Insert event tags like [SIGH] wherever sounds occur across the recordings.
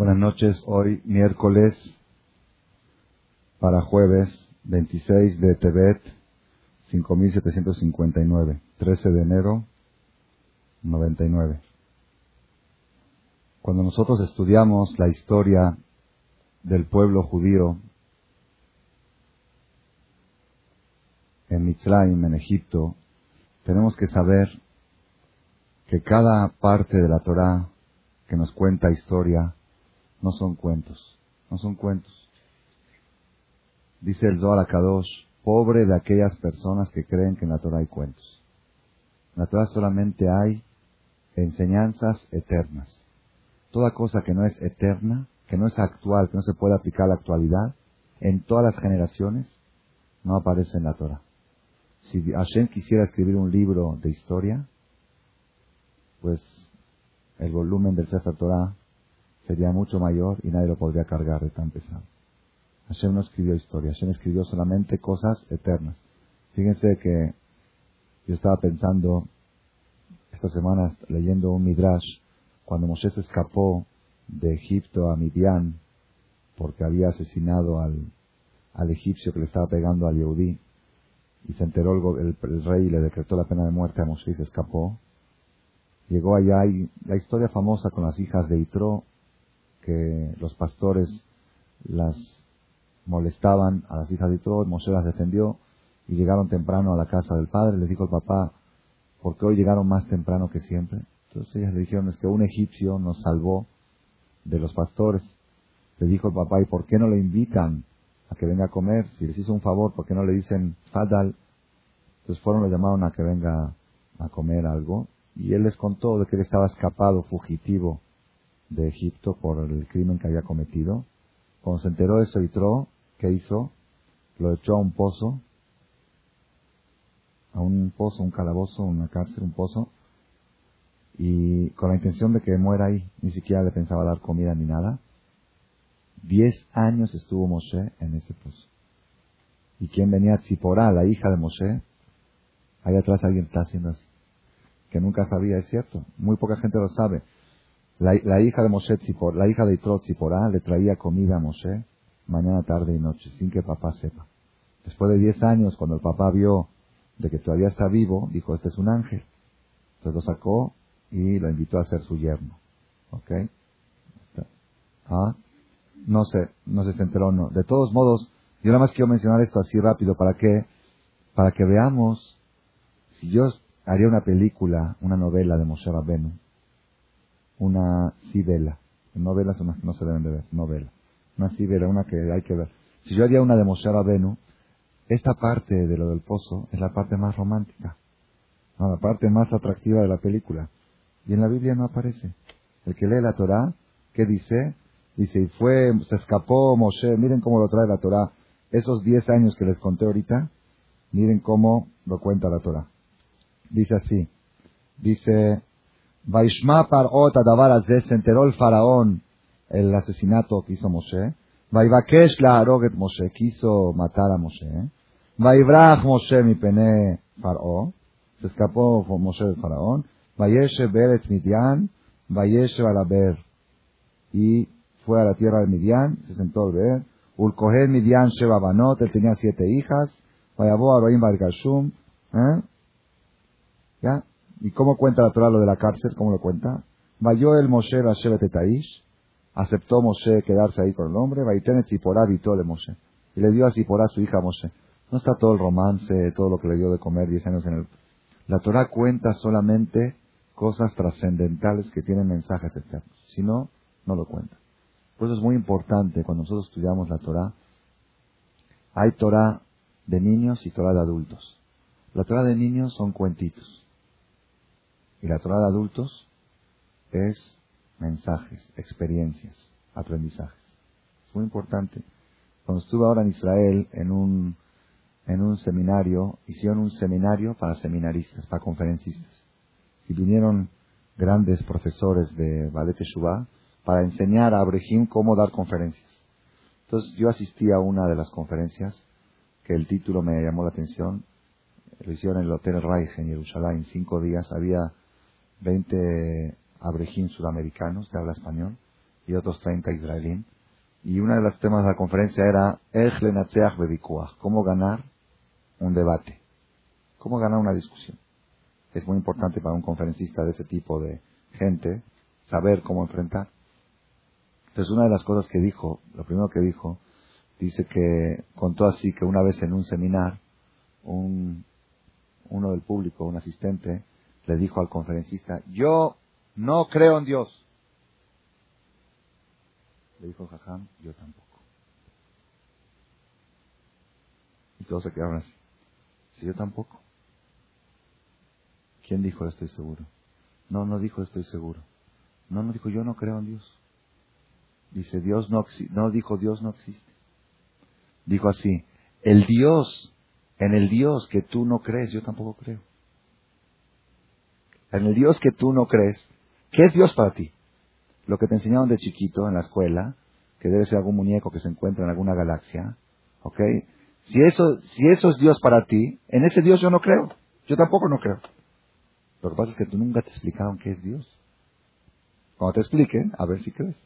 Buenas noches, hoy miércoles para jueves 26 de Tebet 5759, 13 de enero 99. Cuando nosotros estudiamos la historia del pueblo judío en Mitzrayim, en Egipto, tenemos que saber que cada parte de la Torá que nos cuenta historia no son cuentos, no son cuentos. Dice el Zohar Kadosh, pobre de aquellas personas que creen que en la Torah hay cuentos. En la Torah solamente hay enseñanzas eternas. Toda cosa que no es eterna, que no es actual, que no se puede aplicar a la actualidad, en todas las generaciones, no aparece en la Torah. Si Hashem quisiera escribir un libro de historia, pues el volumen del Sefer Torah sería mucho mayor y nadie lo podría cargar de tan pesado. Hashem no escribió historia, Hashem escribió solamente cosas eternas. Fíjense que yo estaba pensando esta semana leyendo un midrash cuando Moshe se escapó de Egipto a Midian porque había asesinado al, al egipcio que le estaba pegando al Yehudí y se enteró el, el, rey y le decretó la pena de muerte a Moshe y se escapó. Llegó allá y la historia famosa con las hijas de Itro, que los pastores las molestaban a las hijas de Itro, Moshe las defendió y llegaron temprano a la casa del padre. Les dijo el papá, ¿por qué hoy llegaron más temprano que siempre? Entonces ellas le dijeron, es que un egipcio nos salvó de los pastores. Le dijo el papá, ¿y por qué no le invitan a que venga a comer? Si les hizo un favor, ¿por qué no le dicen Fadal? Entonces fueron, lo llamaron a que venga a comer algo. Y él les contó de que él estaba escapado, fugitivo de Egipto por el crimen que había cometido. Cuando se enteró de eso, ¿qué hizo? Lo echó a un pozo, a un pozo, un calabozo, una cárcel, un pozo, y con la intención de que muera ahí, ni siquiera le pensaba dar comida ni nada. Diez años estuvo Moshe en ese pozo. ¿Y quién venía? Tziporá, la hija de Moshe. Ahí atrás alguien está haciendo así. Que nunca sabía, es cierto. Muy poca gente lo sabe. La, hija de Moshe la hija de Itro le traía comida a Moshe mañana, tarde y noche, sin que papá sepa. Después de diez años, cuando el papá vio de que todavía está vivo, dijo, este es un ángel. Entonces lo sacó y lo invitó a ser su yerno. ¿Ok? ¿Ah? No sé, no sé si se enteró no. De todos modos, yo nada más quiero mencionar esto así rápido para que, para que veamos, si yo haría una película, una novela de Moshe Rabenu, una civela, novelas no se deben de ver, novela, una civela, una que hay que ver. Si yo haría una de Moshe Rabenu, esta parte de lo del pozo es la parte más romántica, la parte más atractiva de la película. Y en la Biblia no aparece. El que lee la Torah, ¿qué dice? Dice, y fue, se escapó Moshe, miren cómo lo trae la Torah. Esos diez años que les conté ahorita, miren cómo lo cuenta la Torah. Dice así, dice, Vaishma parot adavar se enteró el faraón el asesinato que hizo Moshe. Vaivakesh la aroget Moshe, quiso matar a Moshe. Vaibrach Moshe mi pene paró, se escapó Moshe del faraón. Vayeshe Beret Midian, Vayeshe Balaber. Y fue a la tierra de Midian, se sentó al ver. Ulkohen Midian Sheba Banot, él tenía siete hijas. Vayabó Aroim Bargashum. ¿Eh? ¿Ya? ¿Y cómo cuenta la Torah lo de la cárcel? ¿Cómo lo cuenta? Vayó el Moshe la. Aceptó Moshe quedarse ahí con el hombre. Vaitene Tziporá habitó de Moshe. Y le dio a Tziporá su hija Moshe. No está todo el romance, todo lo que le dio de comer diez años en el... La Torah cuenta solamente cosas trascendentales que tienen mensajes eternos. Si no, no lo cuenta. Por eso es muy importante cuando nosotros estudiamos la Torah. Hay Torah de niños y Torah de adultos. La Torah de niños son cuentitos. Y la Torah de adultos es mensajes, experiencias, aprendizajes. Es muy importante. Cuando estuve ahora en Israel en un, en un seminario, hicieron un seminario para seminaristas, para conferencistas y vinieron grandes profesores de Ballet Shubá para enseñar a Abraham cómo dar conferencias. Entonces yo asistí a una de las conferencias que el título me llamó la atención. Lo hicieron en el Hotel Reich en Jerusalén. Cinco días había 20 Abraham sudamericanos de habla español y otros 30 israelíes. Y uno de los temas de la conferencia era cómo ganar un debate, cómo ganar una discusión. Es muy importante para un conferencista de ese tipo de gente saber cómo enfrentar. Entonces una de las cosas que dijo, lo primero que dijo, dice que contó así que una vez en un seminar, un, uno del público, un asistente, le dijo al conferencista, yo no creo en Dios. Le dijo Jajam, yo tampoco. Y todos se quedaron así. Si yo tampoco. ¿Quién dijo estoy seguro? No, no dijo estoy seguro. No, no dijo yo no creo en Dios. Dice Dios no, no dijo Dios no existe. Dijo así, el Dios, en el Dios que tú no crees, yo tampoco creo. En el Dios que tú no crees, ¿qué es Dios para ti? lo que te enseñaron de chiquito en la escuela, que debe ser algún muñeco que se encuentra en alguna galaxia, ¿ok? Si eso, si eso es Dios para ti, en ese Dios yo no creo. Yo tampoco no creo. Lo que pasa es que tú nunca te explicaron qué es Dios. Cuando te expliquen, a ver si crees.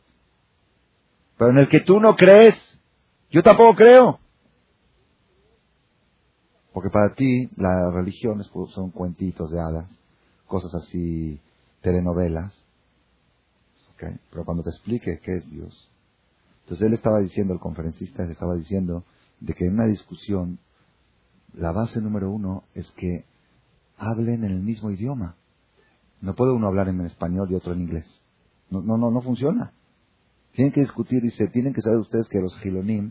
Pero en el que tú no crees, yo tampoco creo. Porque para ti las religiones pues, son cuentitos de hadas, cosas así, telenovelas. Pero cuando te explique qué es Dios. Entonces él estaba diciendo, el conferencista estaba diciendo, de que en una discusión, la base número uno es que hablen en el mismo idioma. No puede uno hablar en español y otro en inglés. No, no, no, no funciona. Tienen que discutir, dice, tienen que saber ustedes que los gilonim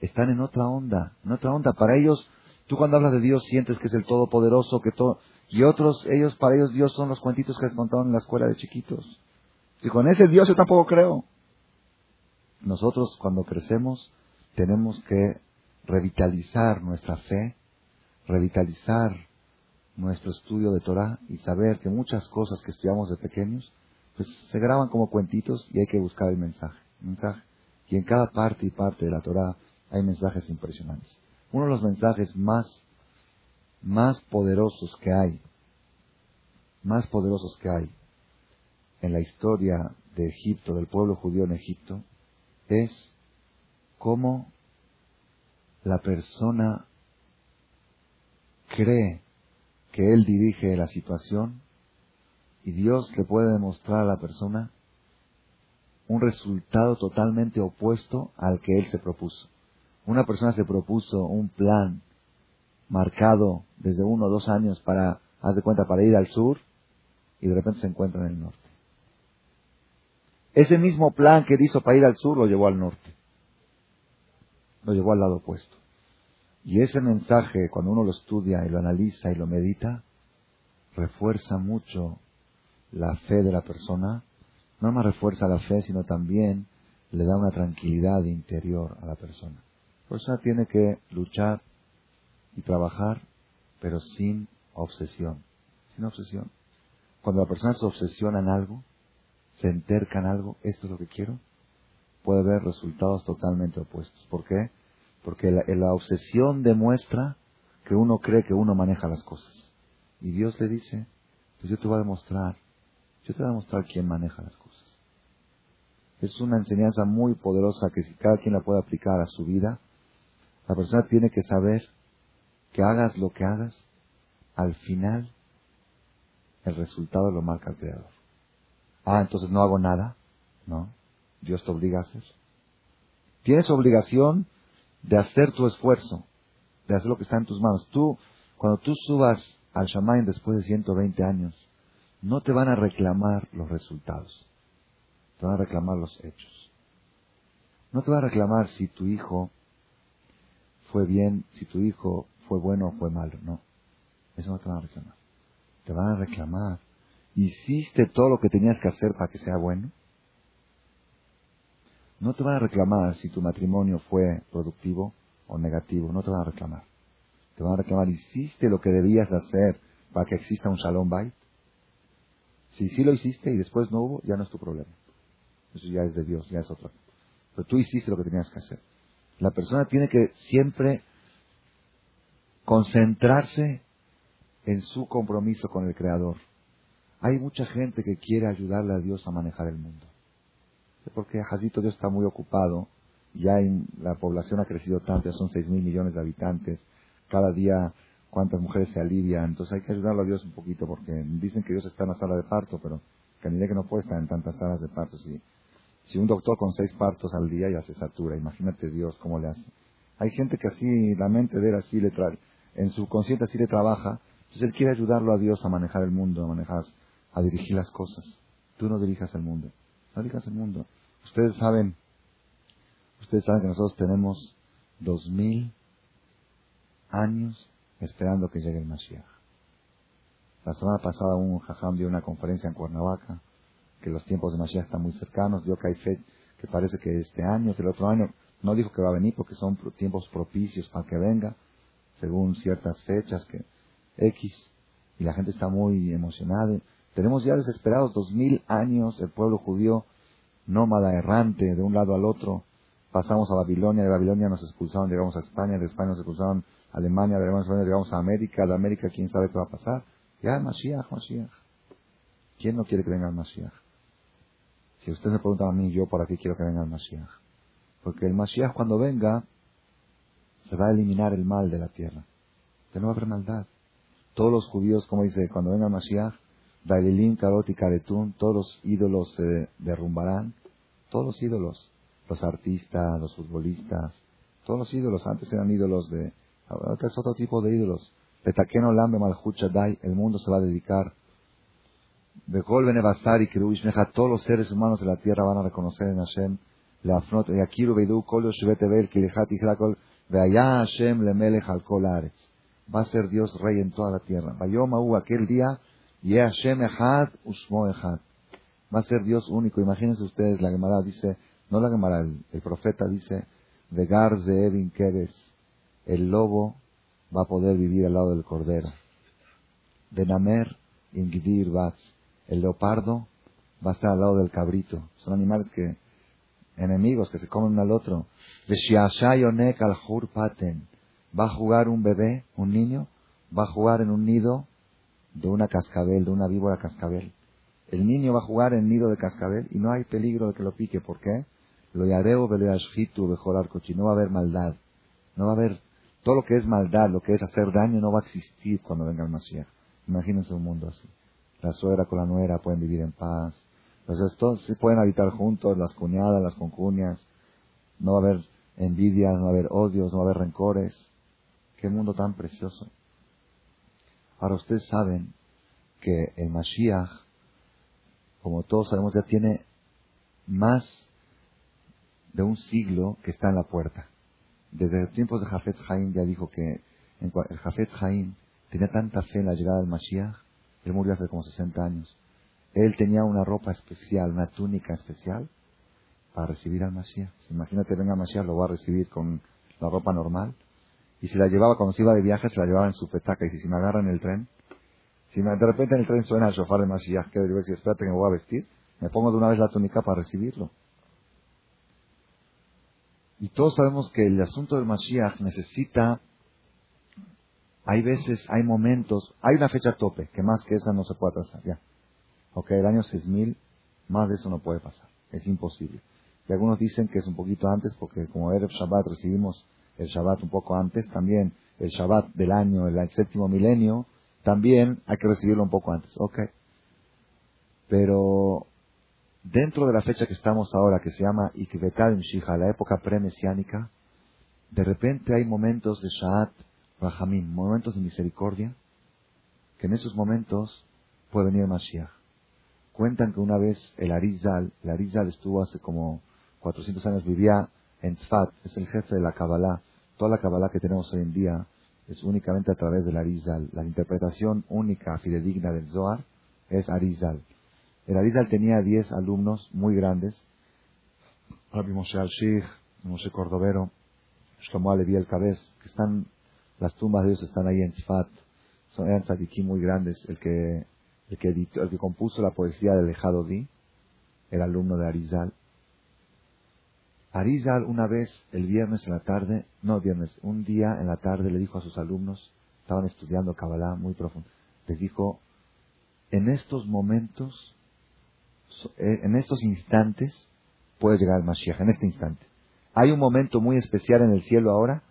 están en otra onda, en otra onda. Para ellos, tú cuando hablas de Dios sientes que es el Todopoderoso, que todo, y otros, ellos, para ellos Dios son los cuentitos que les contaron en la escuela de chiquitos. Y con ese Dios yo tampoco creo. Nosotros cuando crecemos tenemos que revitalizar nuestra fe, revitalizar nuestro estudio de Torah y saber que muchas cosas que estudiamos de pequeños pues se graban como cuentitos y hay que buscar el mensaje, mensaje. Y en cada parte y parte de la Torah hay mensajes impresionantes. Uno de los mensajes más más poderosos que hay, más poderosos que hay en la historia de Egipto, del pueblo judío en Egipto, es cómo la persona cree que él dirige la situación y Dios le puede demostrar a la persona un resultado totalmente opuesto al que él se propuso. Una persona se propuso un plan marcado desde uno o dos años para, haz de cuenta, para ir al sur y de repente se encuentra en el norte. Ese mismo plan que él hizo para ir al sur lo llevó al norte. Lo llevó al lado opuesto. Y ese mensaje, cuando uno lo estudia y lo analiza y lo medita, refuerza mucho la fe de la persona. No más refuerza la fe, sino también le da una tranquilidad interior a la persona. La persona tiene que luchar y trabajar, pero sin obsesión. Sin obsesión. Cuando la persona se obsesiona en algo, se enterca en algo, esto es lo que quiero, puede ver resultados totalmente opuestos. ¿Por qué? Porque la, obsesión demuestra que uno cree que uno maneja las cosas. Y Dios le dice, pues yo te voy a demostrar, yo te voy a demostrar quién maneja las cosas. Es una enseñanza muy poderosa que si cada quien la puede aplicar a su vida, la persona tiene que saber que hagas lo que hagas, al final el resultado lo marca el Creador. Ah, entonces no hago nada. No, Dios te obliga a hacer. Tienes obligación de hacer tu esfuerzo, de hacer lo que está en tus manos. Tú, cuando tú subas al Shamaim después de 120 años, no te van a reclamar los resultados, te van a reclamar los hechos. No te van a reclamar si tu hijo fue bien, si tu hijo fue bueno o fue malo, no. Eso no te van a reclamar. Te van a reclamar ¿Hiciste todo lo que tenías que hacer para que sea bueno? No te van a reclamar si tu matrimonio fue productivo o negativo, no te van a reclamar. Te van a reclamar, ¿hiciste lo que debías de hacer para que exista un shalom bait? Si sí lo hiciste y después no hubo, ya no es tu problema. Eso ya es de Dios, ya es otra. Pero tú hiciste lo que tenías que hacer. La persona tiene que siempre concentrarse en su compromiso con el Creador. Hay mucha gente que quiere ayudarle a Dios a manejar el mundo. Porque Jazito Dios está muy ocupado. Ya la población ha crecido tanto, ya son 6 mil millones de habitantes. Cada día cuántas mujeres se alivian. Entonces hay que ayudarlo a Dios un poquito porque dicen que Dios está en la sala de parto, pero ni que no puede estar en tantas salas de parto. Si, si un doctor con seis partos al día ya se satura, imagínate Dios cómo le hace. Hay gente que así, la mente de él así le trae, en su consciente así le trabaja. Entonces él quiere ayudarlo a Dios a manejar el mundo, a manejar, a dirigir las cosas. Tú no dirijas el mundo, no dirijas el mundo. Ustedes saben, ustedes saben que nosotros tenemos dos mil años esperando que llegue el Mashiach. La semana pasada un jajam dio una conferencia en Cuernavaca, que los tiempos de Mashiach están muy cercanos, dio que hay que parece que este año, que el otro año, no dijo que va a venir porque son tiempos propicios para que venga, según ciertas fechas que X, y la gente está muy emocionada. Tenemos ya desesperados dos mil años el pueblo judío nómada errante de un lado al otro. Pasamos a Babilonia, de Babilonia nos expulsaron, llegamos a España, de España nos expulsaron a Alemania, de Alemania llegamos a América, de América quién sabe qué va a pasar. Ya, Mashiach, Mashiach. ¿Quién no quiere que venga el Mashiach? Si usted me pregunta a mí, yo para qué quiero que venga el Mashiach. Porque el Mashiach cuando venga, se va a eliminar el mal de la tierra. Ya no va a haber maldad. Todos los judíos, como dice, cuando venga Mashiach, Baililín, Karot y Karetún, todos los ídolos se derrumbarán. Todos los ídolos. Los artistas, los futbolistas, todos los ídolos. Antes eran ídolos de... Ahora es otro tipo de ídolos. Lambe el mundo se va a dedicar. Bekol Benebasar y todos los seres humanos de la tierra van a reconocer en Hashem. Leafnot, Yakiru Beidu, Kol Yoshvetebel, Kilechat Ichrakol, Veaya Hashem Lemelech al. Va a ser Dios rey en toda la tierra. Vayoma aquel día, Ye Hashem Echad, Usmo Echad. Va a ser Dios único. Imagínense ustedes, la Gemara dice, no la Gemara, el, profeta dice, Vegar Evin Keres, el lobo va a poder vivir al lado del cordero. De Namer, Ingidir Bats, el leopardo va a estar al lado del cabrito. Son animales que, enemigos que se comen uno al otro. Va a jugar un bebé, un niño, va a jugar en un nido de una cascabel, de una víbora cascabel. El niño va a jugar en nido de cascabel y no hay peligro de que lo pique. ¿Por qué? Lo yareo mejorar cochi. No va a haber maldad. No va a haber todo lo que es maldad, lo que es hacer daño, no va a existir cuando venga el Mashiach. Imagínense un mundo así. La suegra con la nuera pueden vivir en paz. Entonces todos sí pueden habitar juntos, las cuñadas, las concuñas. No va a haber envidias, no va a haber odios, no va a haber rencores. Qué mundo tan precioso. Ahora ustedes saben que el Mashiach, como todos sabemos, ya tiene más de un siglo que está en la puerta. Desde tiempos de Jafet Haim ya dijo que el Jafet Haim tenía tanta fe en la llegada del Mashiach, él murió hace como 60 años. Él tenía una ropa especial, una túnica especial para recibir al Mashiach. Imagínate, venga Mashiach, lo va a recibir con la ropa normal. Y si la llevaba cuando se iba de viaje, se la llevaba en su petaca. Y si, me agarra en el tren, si de repente en el tren suena el shofar de Mashiach, que digo, si espérate que me voy a vestir, me pongo de una vez la túnica para recibirlo. Y todos sabemos que el asunto del Mashiach necesita, hay veces, hay momentos, hay una fecha tope, que más que esa no se puede atrasar, ya. Ok, el año 6000, más de eso no puede pasar, es imposible. Y algunos dicen que es un poquito antes, porque como el Shabbat recibimos el Shabbat un poco antes, también el Shabbat del año, el séptimo milenio, también hay que recibirlo un poco antes, ok. Pero dentro de la fecha que estamos ahora, que se llama Ikvetal Shija, la época pre-mesiánica, de repente hay momentos de Shabbat Rahamim, momentos de misericordia, que en esos momentos puede venir Mashiach. Cuentan que una vez el Arizal, el Arizal estuvo hace como 400 años, vivía en Tzfat, es el jefe de la Kabbalah. Toda la Kabbalah que tenemos hoy en día es únicamente a través del Arizal. La interpretación única, fidedigna del Zohar es Arizal. El Arizal tenía 10 alumnos muy grandes. Rabbi Moshe Al-Shich, Moshe Cordovero, Shlomo Alevi El que están, las tumbas de ellos están ahí en Tzfat. Son, eran muy grandes. El que, el que, compuso la poesía de Lejado Di, el alumno de Arizal. Arizal una vez, el viernes en la tarde, no viernes, un día en la tarde le dijo a sus alumnos, estaban estudiando Kabbalah muy profundo, les dijo, en estos momentos, eh, en estos instantes, puede llegar el Mashiach, en este instante. Hay un momento muy especial en el cielo ahora,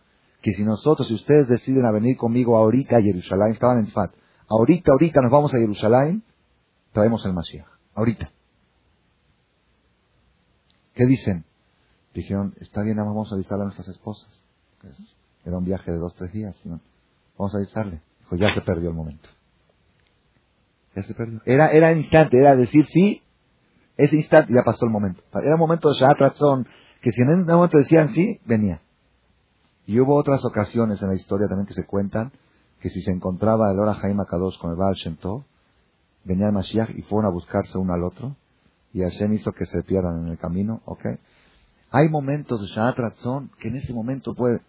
que si nosotros, si ustedes deciden a venir conmigo ahorita a Jerusalén, estaban en Fat, ahorita, ahorita nos vamos a Jerusalén, traemos el Mashiach. Ahorita. ¿Qué dicen? Dijeron, está bien, vamos a avisarle a nuestras esposas. Era un viaje de dos, tres días. Vamos a avisarle. Dijo, ya se perdió el momento. Ya se perdió. Era, era instante, era decir sí, ese instante ya pasó el momento. Era un momento de Shahat Ratzon, que si en ese momento decían sí, venía. Y hubo otras ocasiones en la historia también que se cuentan, que si se encontraba el Ora Jaime Kadosh con el Baal Shem venía el Mashiach y fueron a buscarse uno al otro, y Hashem hizo que se pierdan en el camino, ¿ok? Hay momentos de Shahat Ratzon que en ese momento puede,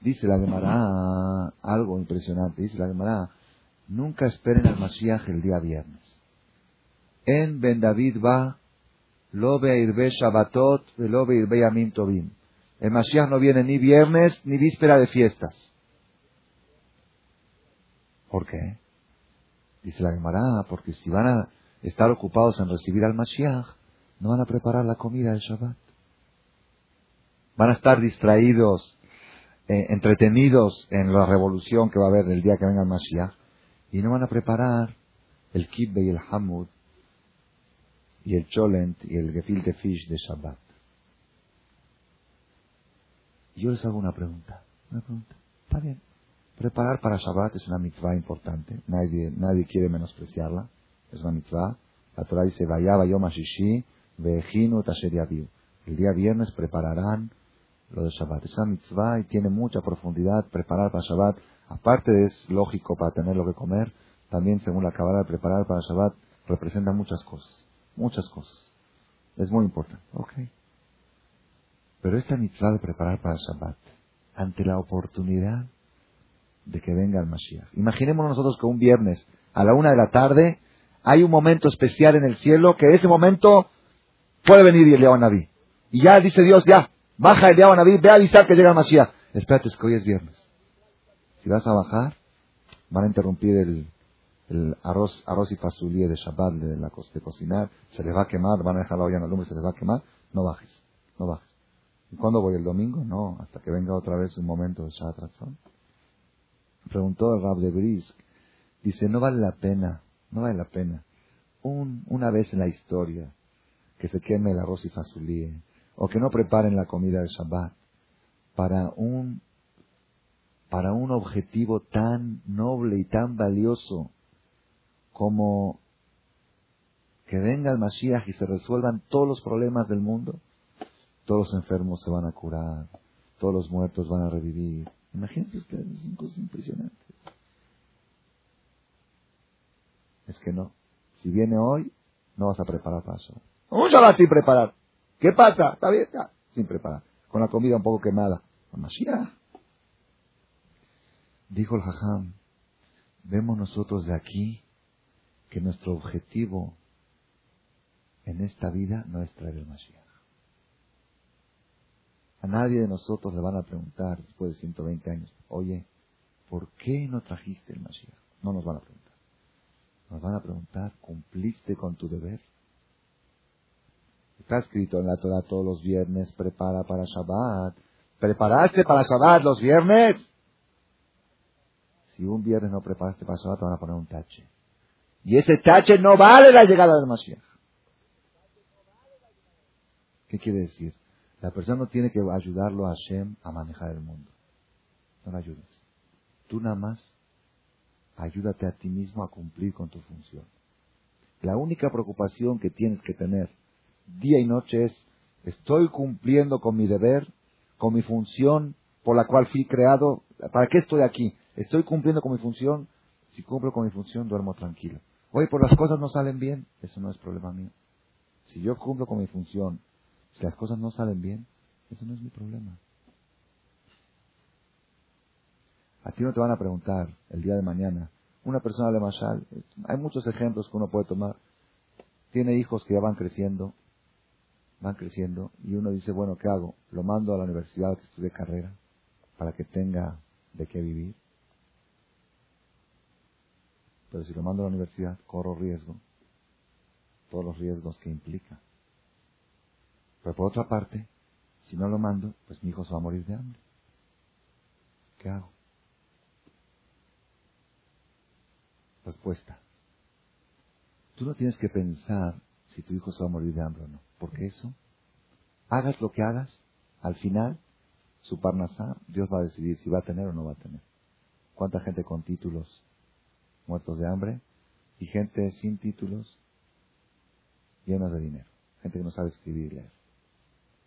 dice la Gemara, algo impresionante, dice la Gemara, nunca esperen al Mashiach el día viernes. En Ben David va, lo irbe Shabbatot, lo irbe Yamim Tovim. El Mashiach no viene ni viernes ni víspera de fiestas. ¿Por qué? Dice la Gemara, porque si van a estar ocupados en recibir al Mashiach, no van a preparar la comida del Shabbat. Van a estar distraídos, eh, entretenidos en la revolución que va a haber el día que venga el Mashiach, y no van a preparar el kibbe y el hamud, y el cholent y el gefilte fish de Shabbat. Y yo les hago una pregunta. Una pregunta. Está bien. Preparar para Shabbat es una mitzvah importante. Nadie, nadie quiere menospreciarla. Es una mitzvah. La Torah dice, Vayaba yom ashishi, vejinu El día viernes prepararán lo de Shabbat. Es una mitzvah y tiene mucha profundidad. Preparar para Shabbat, aparte es lógico para tener lo que comer, también según la Kabbalah, preparar para Shabbat representa muchas cosas. Muchas cosas. Es muy importante. Ok. Pero esta mitzvah de preparar para Shabbat, ante la oportunidad de que venga el Mashiach. Imaginémonos nosotros que un viernes a la una de la tarde hay un momento especial en el cielo que ese momento puede venir el Naví. Y ya dice Dios, ya, baja el Naví, ve a avisar que llega el Mashiach. Espérate, es que hoy es viernes. Si vas a bajar, van a interrumpir el, el arroz, arroz y fasulí de Shabbat de, la, de cocinar, se les va a quemar, van a dejar la olla en la lumbre, se les va a quemar, no bajes, no bajes. ¿Y cuándo voy el domingo? No, hasta que venga otra vez un momento de Shabbat Preguntó Rab de Brisk, dice, no vale la pena, no vale la pena, un, una vez en la historia, que se queme el arroz y fasulí, o que no preparen la comida de Shabbat, para un, para un objetivo tan noble y tan valioso como que venga el Mashiach y se resuelvan todos los problemas del mundo, todos los enfermos se van a curar, todos los muertos van a revivir. Imagínense ustedes, son cosas impresionantes. Es que no. Si viene hoy, no vas a preparar para. Un Shabbat sin preparar. ¿Qué pasa? ¿Está bien? Sin preparar. Con la comida un poco quemada. Mashiach. Dijo el Jajam, vemos nosotros de aquí que nuestro objetivo en esta vida no es traer el Mashiach. A nadie de nosotros le van a preguntar después de 120 años, oye, ¿por qué no trajiste el Mashiach? No nos van a preguntar. Nos van a preguntar, ¿cumpliste con tu deber? Está escrito en la Torah todos los viernes, prepara para Shabbat. ¿Preparaste para Shabbat los viernes? Si un viernes no preparaste para Shabbat, te van a poner un tache. Y ese tache no vale la llegada del Mashiach. ¿Qué quiere decir? La persona no tiene que ayudarlo a Hashem a manejar el mundo. No le ayudes. Tú nada más ayúdate a ti mismo a cumplir con tu función. La única preocupación que tienes que tener día y noche es, estoy cumpliendo con mi deber, con mi función por la cual fui creado. ¿Para qué estoy aquí? Estoy cumpliendo con mi función. Si cumplo con mi función, duermo tranquilo. Oye, por las cosas no salen bien, eso no es problema mío. Si yo cumplo con mi función, si las cosas no salen bien, eso no es mi problema. A ti no te van a preguntar el día de mañana. Una persona de Mashal, hay muchos ejemplos que uno puede tomar. Tiene hijos que ya van creciendo, van creciendo, y uno dice, bueno, ¿qué hago? Lo mando a la universidad que estudie carrera para que tenga de qué vivir. Pero si lo mando a la universidad, corro riesgo. Todos los riesgos que implica. Pero por otra parte, si no lo mando, pues mi hijo se va a morir de hambre. ¿Qué hago? Respuesta. Tú no tienes que pensar si tu hijo se va a morir de hambre o no. Porque eso, hagas lo que hagas, al final, su parnasá, Dios va a decidir si va a tener o no va a tener. ¿Cuánta gente con títulos muertos de hambre? Y gente sin títulos llenos de dinero. Gente que no sabe escribir y leer.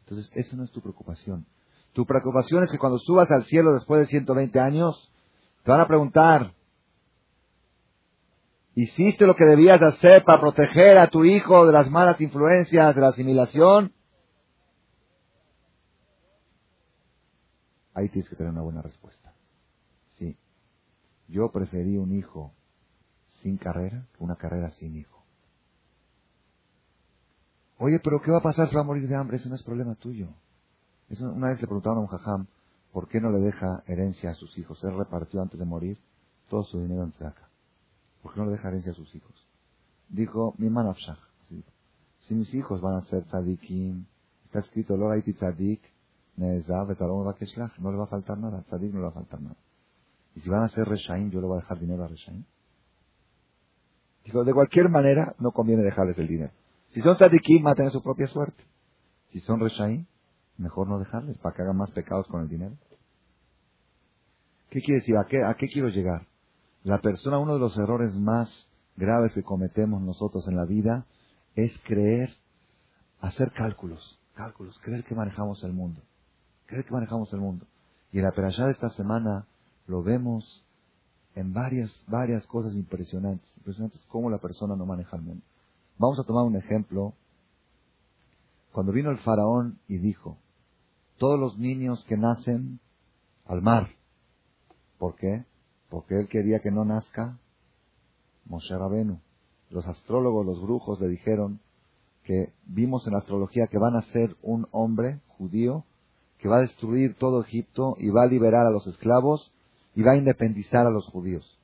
Entonces, eso no es tu preocupación. Tu preocupación es que cuando subas al cielo después de 120 años, te van a preguntar, ¿hiciste lo que debías hacer para proteger a tu hijo de las malas influencias, de la asimilación? Ahí tienes que tener una buena respuesta. Sí. Yo preferí un hijo sin carrera que una carrera sin hijo. Oye, pero ¿qué va a pasar si va a morir de hambre? Eso no es problema tuyo. Eso, una vez le preguntaron a un jajam, ¿por qué no le deja herencia a sus hijos? Él repartió antes de morir todo su dinero en tzedakah. ¿Por qué no le deja herencia a sus hijos? Dijo, mi manafshach. Si mis hijos van a ser tzadikim, está escrito, lo tzadik, no le va a faltar nada, tzadik no le va a faltar nada. Y si van a ser reshaim, yo le voy a dejar dinero a reshaim. Dijo, de cualquier manera, no conviene dejarles el dinero. Si son tzadikim, van a tener su propia suerte. Si son reshaim, mejor no dejarles para que hagan más pecados con el dinero. ¿Qué quiere decir? ¿A qué, ¿A quiero llegar? La persona, uno de los errores más graves que cometemos nosotros en la vida es creer, hacer cálculos, cálculos, creer que manejamos el mundo, creer que manejamos el mundo. Y en la perashá de esta semana lo vemos en varias, varias cosas impresionantes, impresionantes cómo la persona no maneja el mundo. Vamos a tomar un ejemplo. Cuando vino el faraón y dijo, todos los niños que nacen al mar. ¿Por qué? Porque él quería que no nazca Moshe Rabenu. Los astrólogos, los brujos le dijeron que vimos en la astrología que van a ser un hombre judío que va a destruir todo Egipto y va a liberar a los esclavos y va a independizar a los judíos.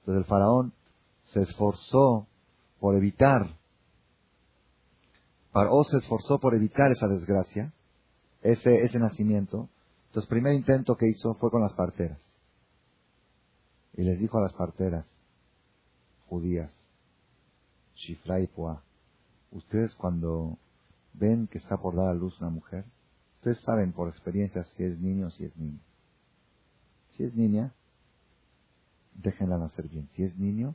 Entonces el faraón se esforzó por evitar Paró se esforzó por evitar esa desgracia, ese, ese nacimiento. Entonces, primer intento que hizo fue con las parteras. Y les dijo a las parteras judías, Shifra y Pua, ustedes cuando ven que está por dar a luz una mujer, ustedes saben por experiencia si es niño o si es niña. Si es niña, déjenla nacer bien. Si es niño,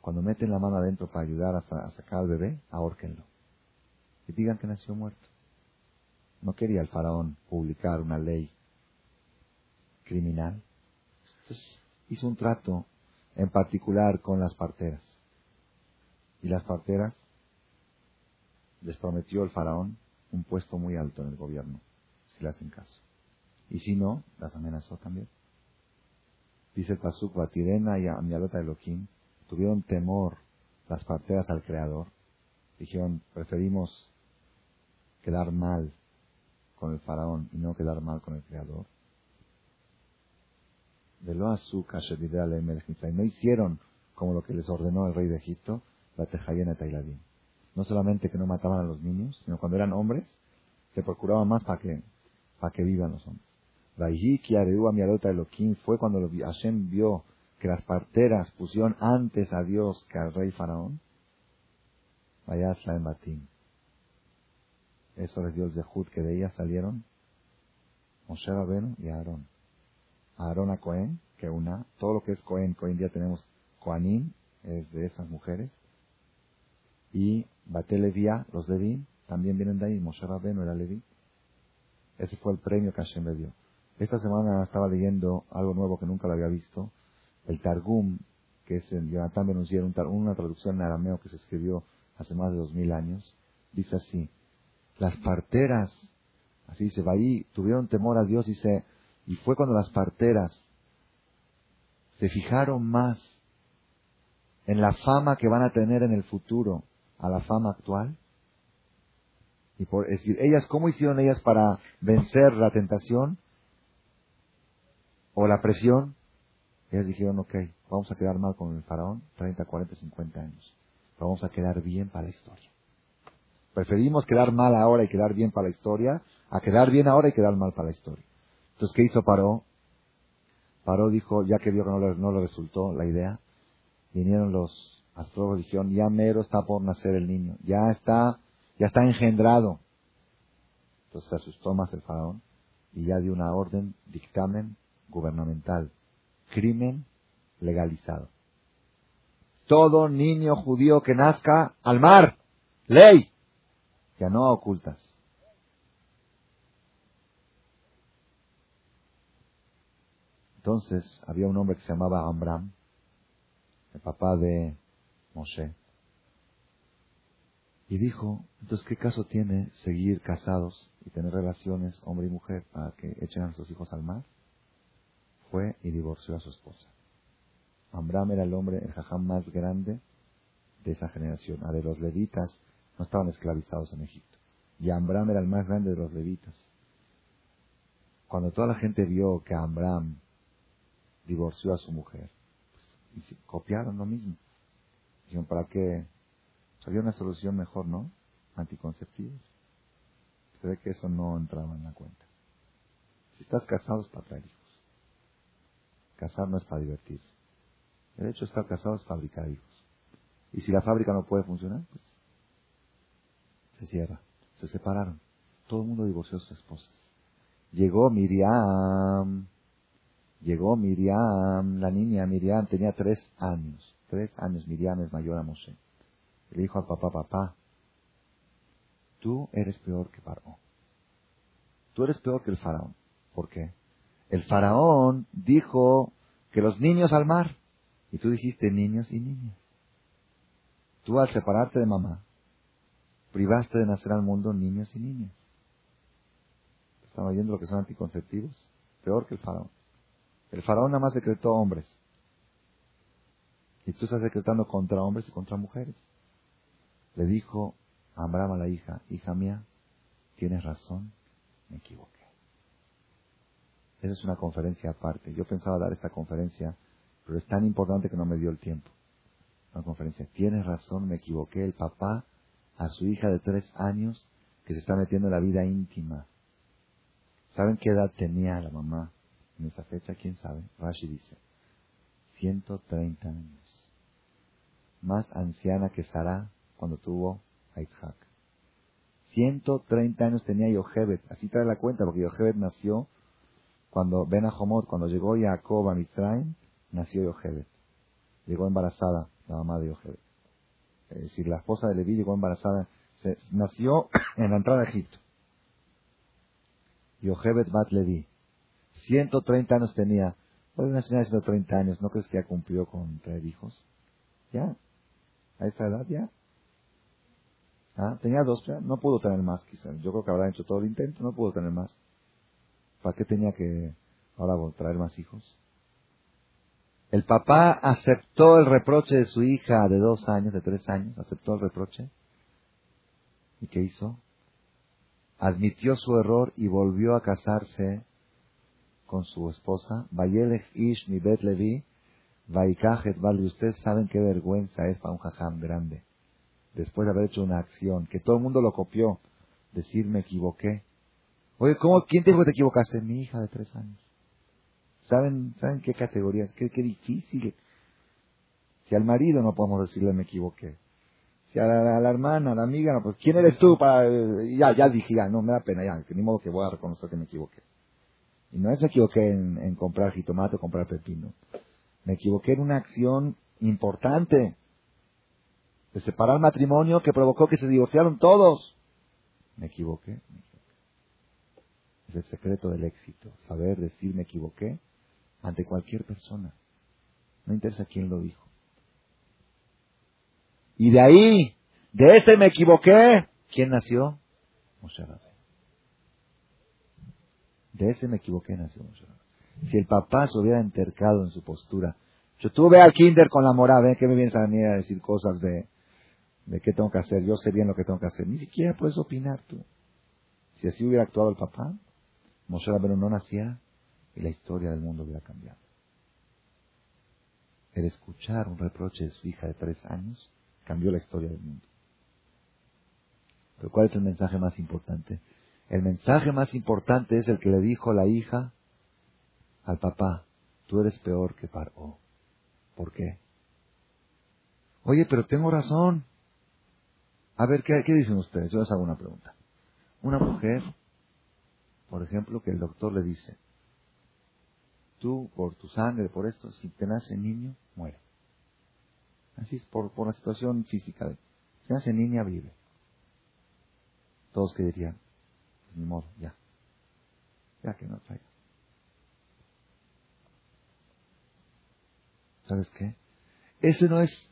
cuando meten la mano adentro para ayudar a, sacar al bebé, ahórquenlo y digan que nació muerto. No quería el faraón publicar una ley criminal. Entonces hizo un trato en particular con las parteras. Y las parteras les prometió el faraón un puesto muy alto en el gobierno, si le hacen caso. Y si no, las amenazó también. Dice el Pasuk, Batirena y Amialota Elohim tuvieron temor las parteras al Creador. Dijeron, preferimos quedar mal con el faraón y no quedar mal con el creador. De lo azúcar no hicieron como lo que les ordenó el rey de Egipto, la tejayena Tailadín. No solamente que no mataban a los niños, sino cuando eran hombres, se procuraban más para que, para que vivan los hombres. fue cuando Hashem vio que las parteras pusieron antes a Dios que al rey faraón. Vayas en. Eso les dio el Zehut, que de ella salieron Moshe Rabenu y Aarón. Aarón a Cohen, que una, todo lo que es Cohen, hoy en día tenemos Coanim, es de esas mujeres. Y Batelevia, los Leví, también vienen de ahí. Moshe Rabenu era Leví. Ese fue el premio que Hashem le dio. Esta semana estaba leyendo algo nuevo que nunca lo había visto. El Targum, que es en Jonathan Benuzier, una traducción en arameo que se escribió hace más de dos mil años. Dice así, las parteras, así dice, ahí tuvieron temor a Dios, dice, y fue cuando las parteras se fijaron más en la fama que van a tener en el futuro a la fama actual. Y por, es decir, ellas, ¿cómo hicieron ellas para vencer la tentación o la presión? Ellas dijeron, ok, vamos a quedar mal con el faraón 30, 40, 50 años. Pero vamos a quedar bien para la historia. Preferimos quedar mal ahora y quedar bien para la historia, a quedar bien ahora y quedar mal para la historia. Entonces, ¿qué hizo Paró? Paró dijo, ya que vio que no le, no le resultó la idea, vinieron los astrólogos y dijeron, ya mero está por nacer el niño, ya está, ya está engendrado. Entonces asustó más el faraón y ya dio una orden, dictamen gubernamental, crimen legalizado. Todo niño judío que nazca al mar, ley, ya no ocultas. Entonces había un hombre que se llamaba Amram, el papá de Moshe, y dijo, entonces, ¿qué caso tiene seguir casados y tener relaciones hombre y mujer para que echen a sus hijos al mar? Fue y divorció a su esposa. Amram era el hombre, el jajam más grande de esa generación. A de los levitas no estaban esclavizados en Egipto. Y Amram era el más grande de los levitas. Cuando toda la gente vio que Amram divorció a su mujer, pues, copiaron lo mismo. Dijeron, ¿para qué? había una solución mejor, ¿no? Anticonceptivos. Se ve que eso no entraba en la cuenta. Si estás casado es para traer hijos. Casar no es para divertirse. El hecho de estar casado es fabricar hijos. Y si la fábrica no puede funcionar, pues se cierra. Se separaron. Todo el mundo divorció a sus esposas. Llegó Miriam. Llegó Miriam, la niña Miriam tenía tres años. Tres años. Miriam es mayor a Moshe. Le dijo al papá, papá, tú eres peor que Faraón. Tú eres peor que el faraón. ¿Por qué? El faraón dijo que los niños al mar. Y tú dijiste niños y niñas. Tú al separarte de mamá, privaste de nacer al mundo niños y niñas. ¿Están oyendo lo que son anticonceptivos? Peor que el faraón. El faraón nada más decretó hombres. Y tú estás decretando contra hombres y contra mujeres le dijo a Abraham a la hija, hija mía, tienes razón, me equivoqué. Esa es una conferencia aparte. Yo pensaba dar esta conferencia, pero es tan importante que no me dio el tiempo. Una conferencia. Tienes razón, me equivoqué. El papá a su hija de tres años que se está metiendo en la vida íntima. ¿Saben qué edad tenía la mamá en esa fecha? ¿Quién sabe? Rashi dice, 130 años. Más anciana que Sara, cuando tuvo a Isaac. 130 años tenía Yochebet, así trae la cuenta, porque Yochebet nació cuando Ben Ahomot, cuando llegó Jacob a Mitzrayim, nació Yochebet. Llegó embarazada la mamá de Yochebet. Es decir, la esposa de Leví llegó embarazada, se, nació [COUGHS] en la entrada de Egipto. Yochebet Bat Leví. 130 años tenía. Hoy una señora de 130 años, ¿no crees que ya cumplió con traer hijos? ¿Ya? ¿A esa edad ya? ¿Ah? Tenía dos, no pudo tener más quizás. Yo creo que habrá hecho todo el intento, no pudo tener más. ¿Para qué tenía que ahora traer más hijos? El papá aceptó el reproche de su hija de dos años, de tres años, aceptó el reproche. ¿Y qué hizo? Admitió su error y volvió a casarse con su esposa. Vayelech Ish mi Bet Levi, Vaikachet Ustedes saben qué vergüenza es para un jajam grande después de haber hecho una acción, que todo el mundo lo copió, decir me equivoqué. Oye, ¿cómo, ¿quién te dijo que te equivocaste? Mi hija de tres años. ¿Saben, ¿saben qué categorías? Qué, qué difícil. Si al marido no podemos decirle me equivoqué. Si a la, hermana, a la amiga, no, pues ¿quién eres tú para...? Ya, ya dije, ya, no, me da pena, ya, que ni modo que voy a reconocer que me equivoqué. Y no es me equivoqué en, en comprar jitomate o comprar pepino. Me equivoqué en una acción importante de separar matrimonio que provocó que se divorciaron todos. Me equivoqué, Es el secreto del éxito, saber decir me equivoqué ante cualquier persona. No interesa quién lo dijo. Y de ahí, de ese me equivoqué, ¿quién nació? Moshe De ese me equivoqué nació Moshe Si el papá se hubiera entercado en su postura, yo tuve al kinder con la morada. ¿qué me vienes a venir a decir cosas de, de qué tengo que hacer, yo sé bien lo que tengo que hacer. Ni siquiera puedes opinar tú. Si así hubiera actuado el papá, Moshe Rabbeinu no nacía y la historia del mundo hubiera cambiado. El escuchar un reproche de su hija de tres años cambió la historia del mundo. Pero ¿cuál es el mensaje más importante? El mensaje más importante es el que le dijo la hija al papá, tú eres peor que Paró. ¿Por qué? Oye, pero tengo razón. A ver, ¿qué, ¿qué, dicen ustedes? Yo les hago una pregunta. Una mujer, por ejemplo, que el doctor le dice, tú por tu sangre, por esto, si te nace niño, muere. Así es por, por la situación física. Si nace niña, vive. Todos que dirían, pues ni modo, ya. Ya que no traiga. ¿Sabes qué? Ese no es,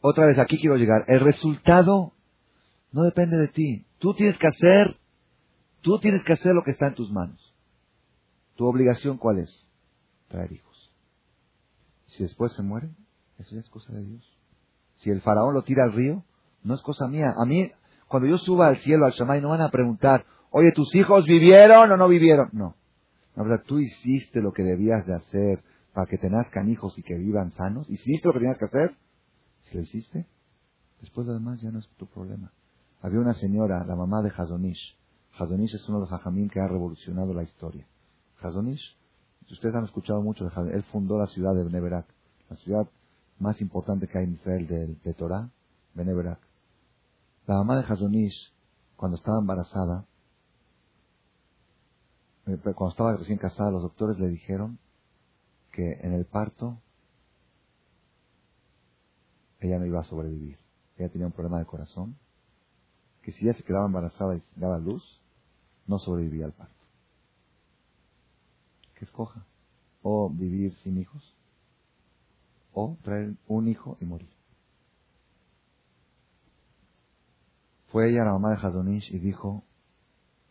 otra vez aquí quiero llegar, el resultado no depende de ti. Tú tienes que hacer, tú tienes que hacer lo que está en tus manos. ¿Tu obligación cuál es? Traer hijos. Si después se muere, eso ya es cosa de Dios. Si el faraón lo tira al río, no es cosa mía. A mí, cuando yo suba al cielo, al Shamay, no van a preguntar, oye, ¿tus hijos vivieron o no vivieron? No. La verdad, tú hiciste lo que debías de hacer para que te nazcan hijos y que vivan sanos. ¿Hiciste lo que tenías que hacer? Si lo hiciste, después lo demás ya no es tu problema. Había una señora, la mamá de Hazonish. Hazonish es uno de los hajamim que ha revolucionado la historia. Hazonish, ustedes han escuchado mucho de Hazonish, él fundó la ciudad de Beneberak, la ciudad más importante que hay en Israel de, de Torah, Beneberak. La mamá de Hazonish, cuando estaba embarazada, eh, cuando estaba recién casada, los doctores le dijeron que en el parto ella no iba a sobrevivir. Ella tenía un problema de corazón, que si ella se quedaba embarazada y daba luz, no sobrevivía al parto. Que escoja. O vivir sin hijos, o traer un hijo y morir. Fue ella la mamá de Hadonish y dijo,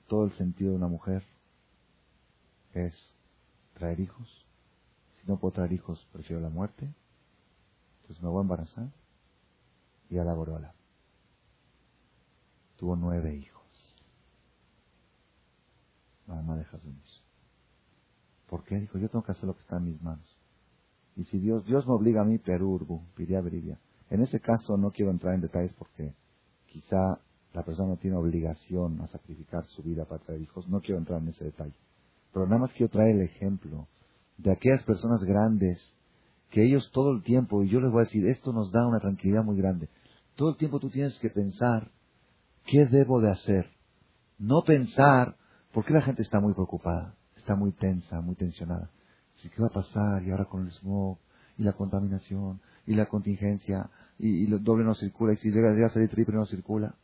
todo el sentido de una mujer es traer hijos. Si no puedo traer hijos, prefiero la muerte. Entonces me voy a embarazar y a la borola. Tuvo nueve hijos. Mamá de Hadonish. ¿Por qué? Dijo, yo tengo que hacer lo que está en mis manos. Y si Dios, Dios me obliga a mí, Perú, Piria, Beribia. En ese caso no quiero entrar en detalles porque quizá la persona no tiene obligación a sacrificar su vida para traer hijos. No quiero entrar en ese detalle. Pero nada más quiero traer el ejemplo de aquellas personas grandes que ellos todo el tiempo, y yo les voy a decir, esto nos da una tranquilidad muy grande. Todo el tiempo tú tienes que pensar, ¿qué debo de hacer? No pensar, porque la gente está muy preocupada, está muy tensa, muy tensionada. ¿Qué va a pasar? Y ahora con el smog, y la contaminación, y la contingencia, y, el doble no circula, y si llega, llega a salir triple no circula.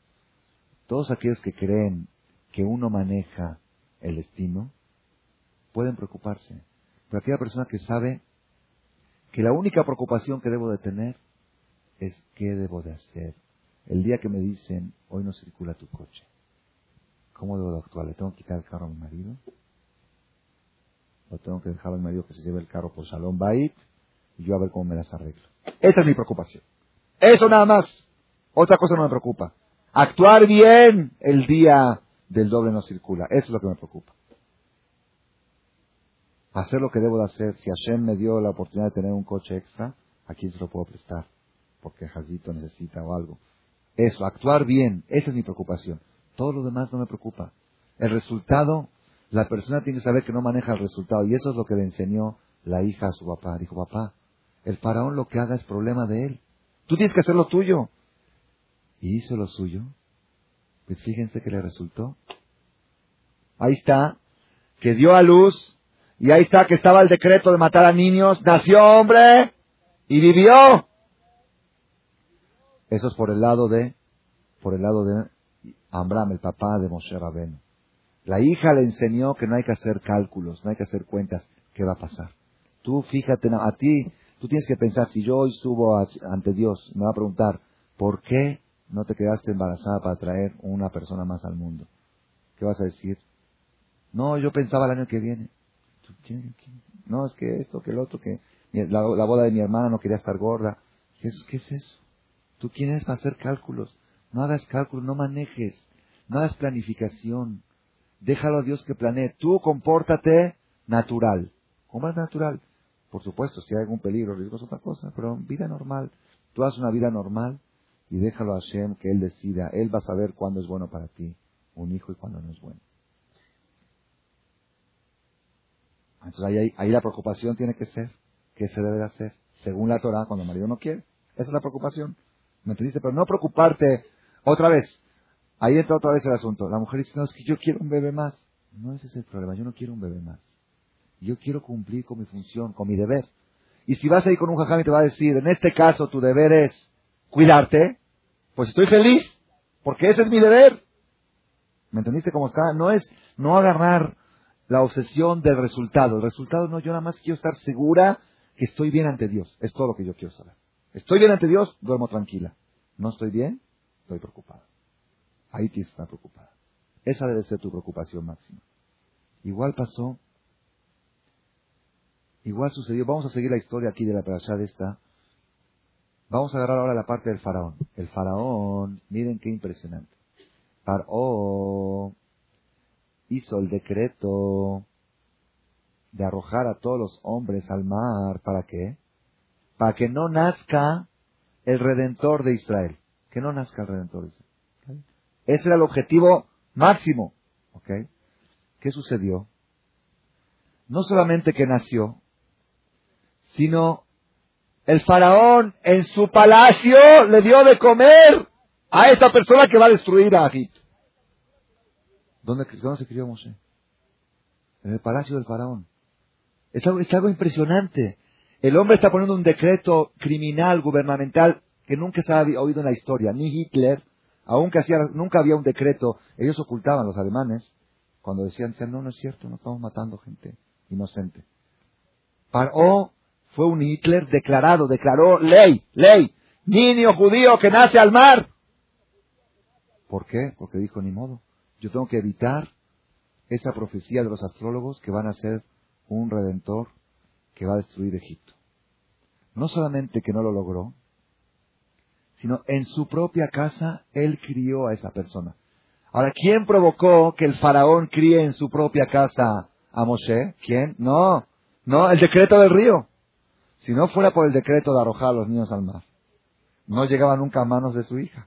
Todos aquellos que creen que uno maneja el destino, pueden preocuparse. Pero aquella persona que sabe que la única preocupación que debo de tener es qué debo de hacer. El día que me dicen, hoy no circula tu coche, ¿cómo debo de actuar? ¿Le tengo que quitar el carro a mi marido? ¿O tengo que dejar a mi marido que se lleve el carro por Salón Bait? Y yo a ver cómo me las arreglo. Esa es mi preocupación. Eso nada más. Otra cosa no me preocupa. Actuar bien el día del doble no circula. Eso es lo que me preocupa. Hacer lo que debo de hacer. Si Hashem me dio la oportunidad de tener un coche extra, ¿a quién se lo puedo prestar? Porque Jazito necesita o algo. Eso, actuar bien. Esa es mi preocupación. Todo lo demás no me preocupa. El resultado, la persona tiene que saber que no maneja el resultado. Y eso es lo que le enseñó la hija a su papá. Dijo, papá, el faraón lo que haga es problema de él. Tú tienes que hacer lo tuyo. Y hizo lo suyo. Pues fíjense que le resultó. Ahí está, que dio a luz, y ahí está que estaba el decreto de matar a niños, nació hombre y vivió. Eso es por el lado de, por el lado de Abraham, el papá de Moshe Rabenu. La hija le enseñó que no hay que hacer cálculos, no hay que hacer cuentas, qué va a pasar. Tú fíjate, a ti, tú tienes que pensar, si yo hoy subo ante Dios, me va a preguntar, ¿por qué no te quedaste embarazada para traer una persona más al mundo? ¿Qué vas a decir? No, yo pensaba el año que viene. No, es que esto, que el otro, que la, boda de mi hermana no quería estar gorda. ¿Qué es, ¿Qué es eso? ¿Tú quién eres para hacer cálculos? No hagas cálculos, no manejes, no hagas planificación. Déjalo a Dios que planee. Tú compórtate natural. ¿Cómo es natural? Por supuesto, si hay algún peligro, riesgo es otra cosa, pero vida normal. Tú haces una vida normal y déjalo a Hashem que Él decida. Él va a saber cuándo es bueno para ti un hijo y cuándo no es bueno. Entonces ahí, ahí la preocupación tiene que ser, ¿qué se debe de hacer? Según la Torah, cuando el marido no quiere. Esa es la preocupación. ¿Me entendiste? Pero no preocuparte otra vez. Ahí entra otra vez el asunto. La mujer dice, no, es que yo quiero un bebé más. No ese es el problema, yo no quiero un bebé más. Yo quiero cumplir con mi función, con mi deber. Y si vas a ir con un jajam y te va a decir, en este caso tu deber es cuidarte, pues estoy feliz, porque ese es mi deber. ¿Me entendiste cómo está? No es no agarrar la obsesión del resultado. El resultado no, yo nada más quiero estar segura que estoy bien ante Dios. Es todo lo que yo quiero saber. Estoy bien ante Dios, duermo tranquila. No estoy bien, estoy preocupada. Ahí tienes que preocupada. Esa debe ser tu preocupación máxima. Igual pasó, igual sucedió. Vamos a seguir la historia aquí de la parasha de esta. Vamos a agarrar ahora la parte del faraón. El faraón, miren qué impresionante. Paró hizo el decreto de arrojar a todos los hombres al mar. ¿Para qué? Para que no nazca el redentor de Israel. Que no nazca el redentor de Israel. Ese era el objetivo máximo. ¿Ok? ¿Qué sucedió? No solamente que nació, sino el faraón en su palacio le dio de comer a esta persona que va a destruir a Egipto. ¿Dónde, se crió Moshe? En el palacio del faraón. Es algo, es algo impresionante. El hombre está poniendo un decreto criminal, gubernamental, que nunca se ha oído en la historia. Ni Hitler, aunque hacía, nunca había un decreto. Ellos ocultaban, los alemanes, cuando decían, decían, no, no es cierto, no estamos matando gente inocente. Paró fue un Hitler declarado, declaró ley, ley. Niño judío que nace al mar. ¿Por qué? Porque dijo, ni modo. Yo tengo que evitar esa profecía de los astrólogos que van a ser un redentor que va a destruir Egipto. No solamente que no lo logró, sino en su propia casa él crió a esa persona. Ahora, ¿quién provocó que el faraón críe en su propia casa a Moshe? ¿Quién? No, no, el decreto del río. Si no fuera por el decreto de arrojar a los niños al mar, no llegaba nunca a manos de su hija.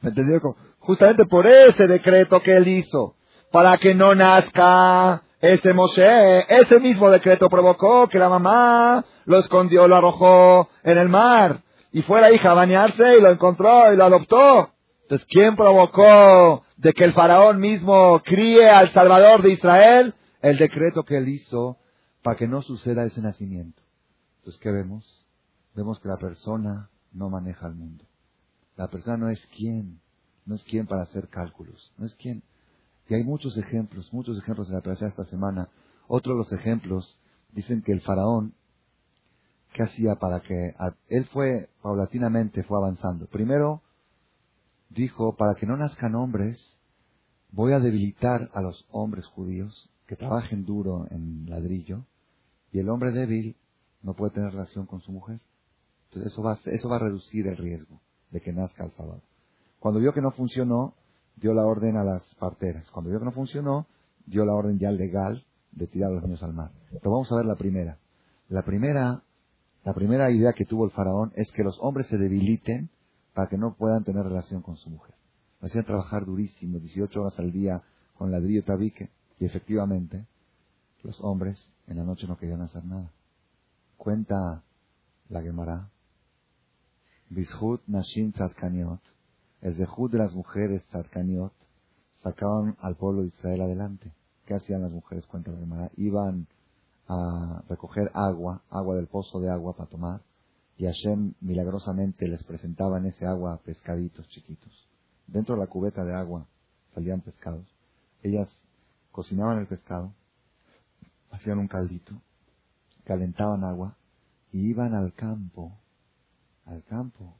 ¿Me entendió? Justamente por ese decreto que él hizo, para que no nazca ese Moshe, ese mismo decreto provocó que la mamá lo escondió, lo arrojó en el mar, y fue la hija a bañarse y lo encontró y lo adoptó. Entonces, ¿quién provocó de que el faraón mismo críe al Salvador de Israel? El decreto que él hizo para que no suceda ese nacimiento. Entonces, ¿qué vemos? Vemos que la persona no maneja el mundo. La persona no es quien no es quien para hacer cálculos, no es quien. Y hay muchos ejemplos, muchos ejemplos en la de esta semana. Otro de los ejemplos dicen que el faraón, ¿qué hacía para que él fue paulatinamente fue avanzando? Primero dijo, para que no nazcan hombres, voy a debilitar a los hombres judíos que trabajen duro en ladrillo y el hombre débil no puede tener relación con su mujer. Entonces eso va, eso va a reducir el riesgo de que nazca el sábado. Cuando vio que no funcionó, dio la orden a las parteras. Cuando vio que no funcionó, dio la orden ya legal de tirar a los niños al mar. Pero vamos a ver la primera. La primera, la primera idea que tuvo el faraón es que los hombres se debiliten para que no puedan tener relación con su mujer. hacían trabajar durísimo, 18 horas al día con ladrillo tabique, y efectivamente, los hombres en la noche no querían hacer nada. Cuenta la Gemara, Bishut Nashim Tzadkaniot, el Zehut de las mujeres Tzadkaniot sacaban al pueblo de Israel adelante. ¿Qué hacían las mujeres? Cuenta la Gemara. Iban a recoger agua, agua del pozo de agua para tomar, y Hashem milagrosamente les presentaba en ese agua pescaditos chiquitos. Dentro de la cubeta de agua salían pescados. Ellas cocinaban el pescado, hacían un caldito, calentaban agua y iban al campo, al campo,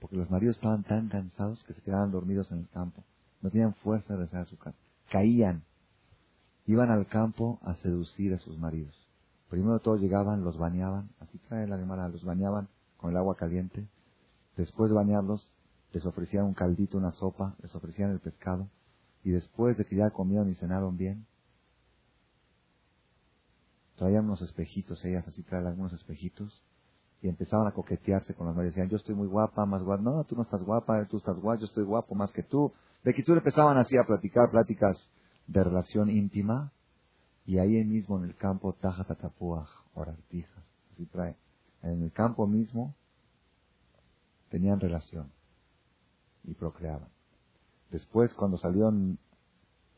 porque los maridos estaban tan cansados que se quedaban dormidos en el campo. No tenían fuerza de regresar a su casa. Caían. Iban al campo a seducir a sus maridos. Primero de todo llegaban, los bañaban, así trae la Gemara, los bañaban con el agua caliente. Después de bañarlos, les ofrecían un caldito, una sopa, les ofrecían el pescado. Y después de que ya comieron y cenaron bien, traían unos espejitos, ellas así traen algunos espejitos, y empezaban a coquetearse con las mujeres. Decían, yo estoy muy guapa, más guapa. No, tú no estás guapa, tú estás guapa, yo estoy guapo más que tú. De que tú empezaban así a platicar pláticas de relación íntima y ahí mismo en el campo taja tatapuaj, orartijas, así trae. En el campo mismo tenían relación y procreaban. Después, cuando salieron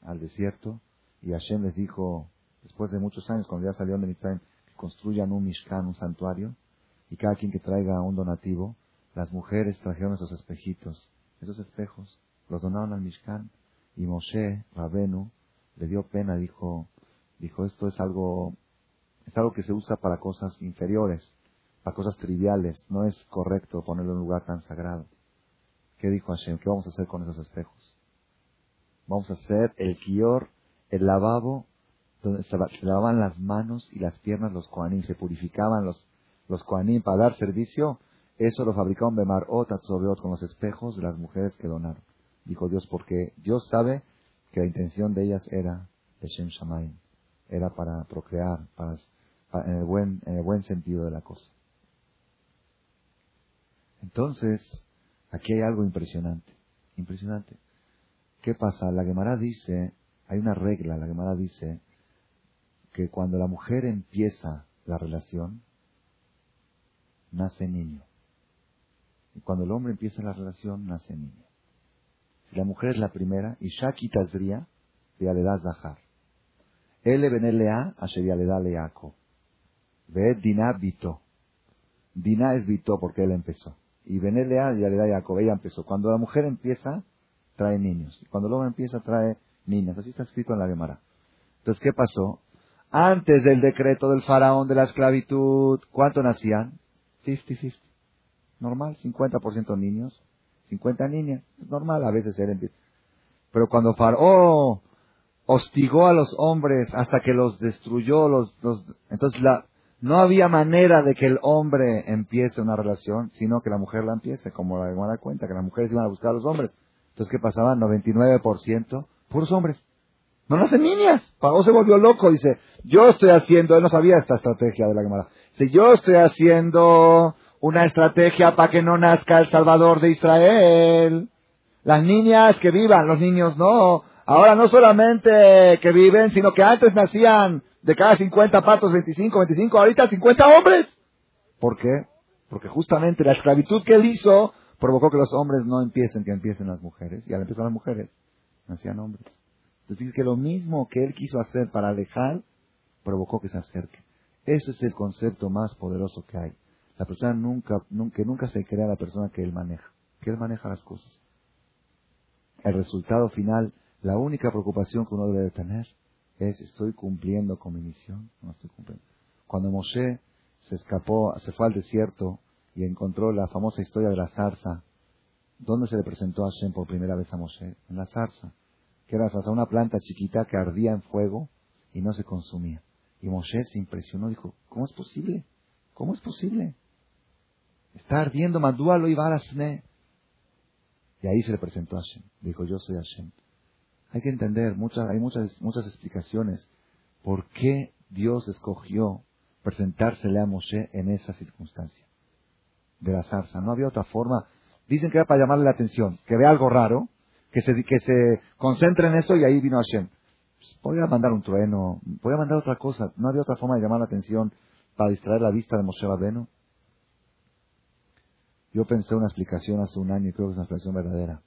al desierto y Hashem les dijo, después de muchos años, cuando ya salieron de Mitzrayim, que construyan un Mishkan, un santuario, y cada quien que traiga un donativo, las mujeres trajeron esos espejitos, esos espejos, los donaron al Mishkan, y Moshe, Rabenu, le dio pena, dijo, dijo, esto es algo, es algo que se usa para cosas inferiores, para cosas triviales, no es correcto ponerlo en un lugar tan sagrado. ¿Qué dijo Hashem? ¿Qué vamos a hacer con esos espejos? Vamos a hacer el kior, el lavabo, donde se lavaban las manos y las piernas los koanim, se purificaban los, los koanim para dar servicio. Eso lo fabricaron Bemar o con los espejos de las mujeres que donaron. Dijo Dios, porque Dios sabe que la intención de ellas era de Shem Shamayim, era para procrear, en, el buen, en el buen sentido de la cosa. Entonces, Aquí hay algo impresionante, impresionante. ¿Qué pasa? La Gemara dice, hay una regla, la Gemara dice que cuando la mujer empieza la relación, nace niño. Y cuando el hombre empieza la relación, nace niño. Si la mujer es la primera, y Shaki Tazria, ya le das Zahar. Ele benelea, ya le da leaco. Ve Dina Vito. Dina es Vito porque él empezó. Y Benelea ya le da Jacob, ella empezó. Cuando la mujer empieza, trae niños. Y cuando el hombre empieza, trae niñas. Así está escrito en la Gemara. Entonces, ¿qué pasó? Antes del decreto del faraón de la esclavitud, ¿cuánto nacían? 50-50. Normal, 50% niños, 50 niñas. Es normal, a veces era Pero cuando Faraón hostigó a los hombres hasta que los destruyó, los, los, entonces la, no había manera de que el hombre empiece una relación, sino que la mujer la empiece, como la cuenta, que las mujeres iban a buscar a los hombres. Entonces, ¿qué pasaba? 99% puros hombres. No nacen niñas. Pagó se volvió loco. Dice, yo estoy haciendo, él no sabía esta estrategia de la Gemara. Dice, yo estoy haciendo una estrategia para que no nazca el Salvador de Israel. Las niñas que vivan, los niños no. Ahora no solamente que viven, sino que antes nacían de cada 50 patos, 25, 25, ahorita 50 hombres. ¿Por qué? Porque justamente la esclavitud que él hizo provocó que los hombres no empiecen, que empiecen las mujeres. Y al empezar las mujeres, nacían hombres. Entonces que lo mismo que él quiso hacer para alejar, provocó que se acerque. Ese es el concepto más poderoso que hay. La persona nunca, nunca, nunca se crea la persona que él maneja, que él maneja las cosas. El resultado final, la única preocupación que uno debe de tener es estoy cumpliendo con mi misión, no estoy cumpliendo. Cuando Moshe se escapó, se fue al desierto y encontró la famosa historia de la zarza, ¿dónde se le presentó a Hashem por primera vez a Moshe? En la zarza, que era una planta chiquita que ardía en fuego y no se consumía. Y Moshe se impresionó, dijo, ¿cómo es posible? ¿Cómo es posible? Está ardiendo, Madúa lo iba a Y ahí se le presentó a Hashem. Dijo, yo soy Hashem. Hay que entender, muchas, hay muchas, muchas explicaciones por qué Dios escogió presentársele a Moshe en esa circunstancia de la zarza. No había otra forma. Dicen que era para llamarle la atención, que vea algo raro, que se, que se concentre en eso y ahí vino Hashem. Pues, podía mandar un trueno, podía mandar otra cosa. No había otra forma de llamar la atención para distraer la vista de Moshe Rabeno. Yo pensé una explicación hace un año y creo que es una explicación verdadera.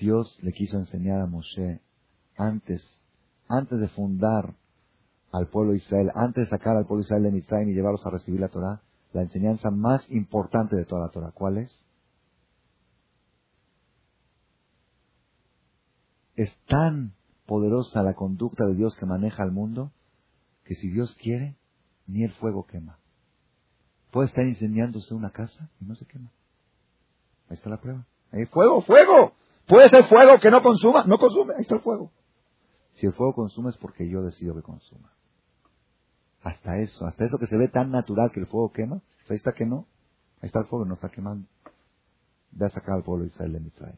Dios le quiso enseñar a Moshe antes, antes de fundar al pueblo de Israel, antes de sacar al pueblo de Israel de Mitzrayim y llevarlos a recibir la Torah, la enseñanza más importante de toda la Torah. ¿Cuál es? Es tan poderosa la conducta de Dios que maneja el mundo que si Dios quiere, ni el fuego quema. Puede estar incendiándose una casa y no se quema. Ahí está la prueba. Fuego, fuego. Puede ser fuego que no consuma, no consume, ahí está el fuego. Si el fuego consume es porque yo decido que consuma. Hasta eso, hasta eso que se ve tan natural que el fuego quema, pues ahí está que no, ahí está el fuego, no está quemando. Ve a sacar al pueblo de Israel de Mitzray.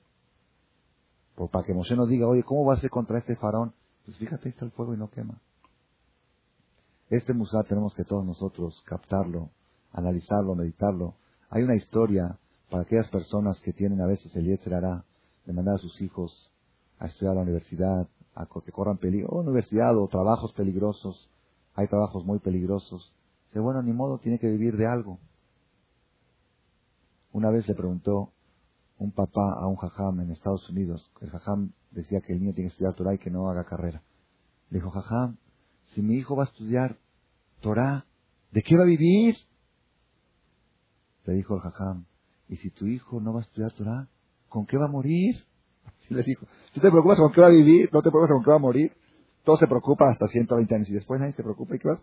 Por, para que Moshe nos diga, oye, ¿cómo va a ser contra este faraón? Pues fíjate, ahí está el fuego y no quema. Este musá tenemos que todos nosotros captarlo, analizarlo, meditarlo. Hay una historia para aquellas personas que tienen a veces el Yetzerará de mandar a sus hijos a estudiar a la universidad, a que corran peligro, o universidad o trabajos peligrosos. Hay trabajos muy peligrosos. Dice, bueno, ni modo, tiene que vivir de algo. Una vez le preguntó un papá a un jajam en Estados Unidos, el jajam decía que el niño tiene que estudiar Torah y que no haga carrera. Le dijo, jajam, si mi hijo va a estudiar Torah, ¿de qué va a vivir? Le dijo el jajam, ¿y si tu hijo no va a estudiar Torah, con qué va a morir? Así le dijo, ¿tú te preocupas con qué va a vivir? ¿No te preocupas con qué va a morir? Todos se preocupan hasta 120 años y después nadie se preocupa. ¿Y qué vas?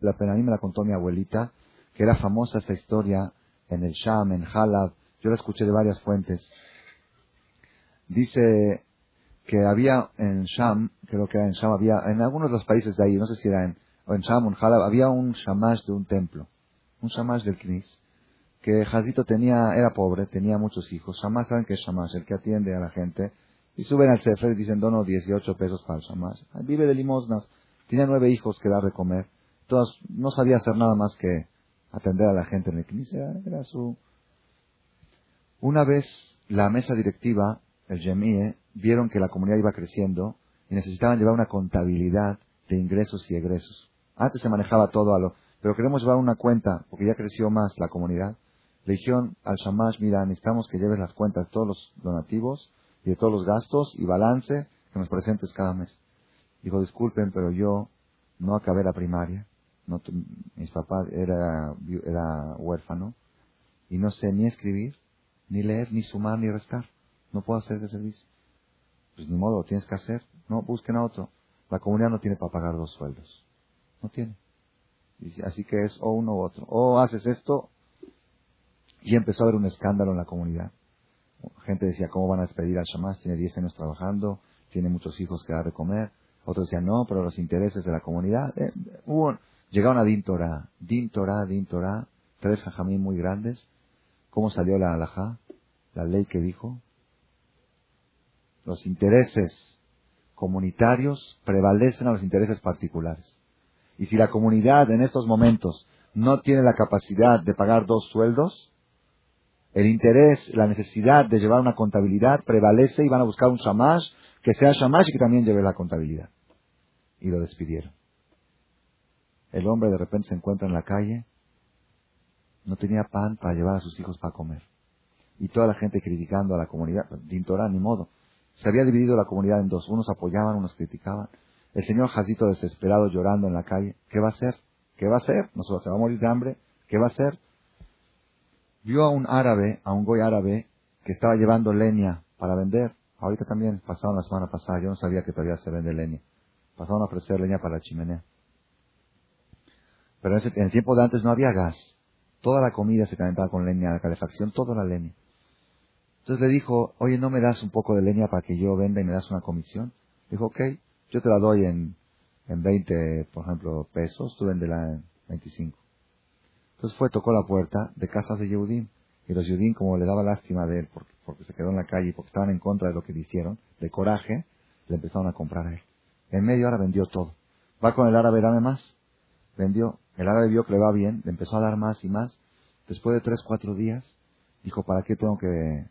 La pena a mí me la contó mi abuelita, que era famosa esta historia en el Sham, en Halab. Yo la escuché de varias fuentes. Dice que había en Sham, creo que era en Sham, había, en algunos de los países de ahí, no sé si era en, o en Sham o en Halab, había un shamash de un templo, un shamash del Knis, que Jazito tenía, era pobre, tenía muchos hijos. Shamash, ¿saben qué es shamash? El que atiende a la gente. Y suben al Sefer y dicen, dono 18 pesos para el shamash. Vive de limosnas. Tiene nueve hijos que dar de comer. Todas, no sabía hacer nada más que atender a la gente en el Knis. Era su... Una vez la mesa directiva, el Jemie, vieron que la comunidad iba creciendo y necesitaban llevar una contabilidad de ingresos y egresos. Antes se manejaba todo a lo, pero queremos llevar una cuenta, porque ya creció más la comunidad. Le dijeron al Shamash, mira, necesitamos que lleves las cuentas de todos los donativos y de todos los gastos y balance que nos presentes cada mes. Dijo, disculpen, pero yo no acabé la primaria, no, mis papás era, era huérfano y no sé ni escribir, ni leer, ni sumar, ni restar. No puedo hacer ese servicio. Pues ni modo, lo tienes que hacer. No, busquen a otro. La comunidad no tiene para pagar dos sueldos. No tiene. Así que es o uno u otro. O haces esto. Y empezó a haber un escándalo en la comunidad. Gente decía, ¿cómo van a despedir al Shamash? Tiene 10 años trabajando, tiene muchos hijos que dar de comer. Otros decían, no, pero los intereses de la comunidad. Eh, hubo, llegaron a Din Torah. Din Torah, Din Torah. Tres jajamín muy grandes. ¿Cómo salió la halajá? La ley que dijo. Los intereses comunitarios prevalecen a los intereses particulares. Y si la comunidad en estos momentos no tiene la capacidad de pagar dos sueldos, el interés, la necesidad de llevar una contabilidad prevalece y van a buscar un shamash que sea shamash y que también lleve la contabilidad. Y lo despidieron. El hombre de repente se encuentra en la calle, no tenía pan para llevar a sus hijos para comer. Y toda la gente criticando a la comunidad, Dintorá, ni modo. Se había dividido la comunidad en dos. Unos apoyaban, unos criticaban. El señor Jacito desesperado llorando en la calle. ¿Qué va a hacer? ¿Qué va a hacer? No se va a morir de hambre. ¿Qué va a hacer? Vio a un árabe, a un goy árabe, que estaba llevando leña para vender. Ahorita también, pasaron la semana pasada, yo no sabía que todavía se vende leña. Pasaron a ofrecer leña para la chimenea. Pero en, el tiempo de antes no había gas. Toda la comida se calentaba con leña, la calefacción, toda la leña. Entonces le dijo, oye, ¿no me das un poco de leña para que yo venda y me das una comisión? Dijo, ok, yo te la doy en, en 20, por ejemplo, pesos, tú véndela en 25. Entonces fue, tocó la puerta de casas de Yehudim. Y los Yehudim, como le daba lástima de él, porque, porque se quedó en la calle y porque estaban en contra de lo que le hicieron, de coraje, le empezaron a comprar a él. En media hora vendió todo. Va con el árabe, dame más. Vendió. El árabe vio que le va bien, le empezó a dar más y más. Después de tres, cuatro días, dijo, ¿para qué tengo que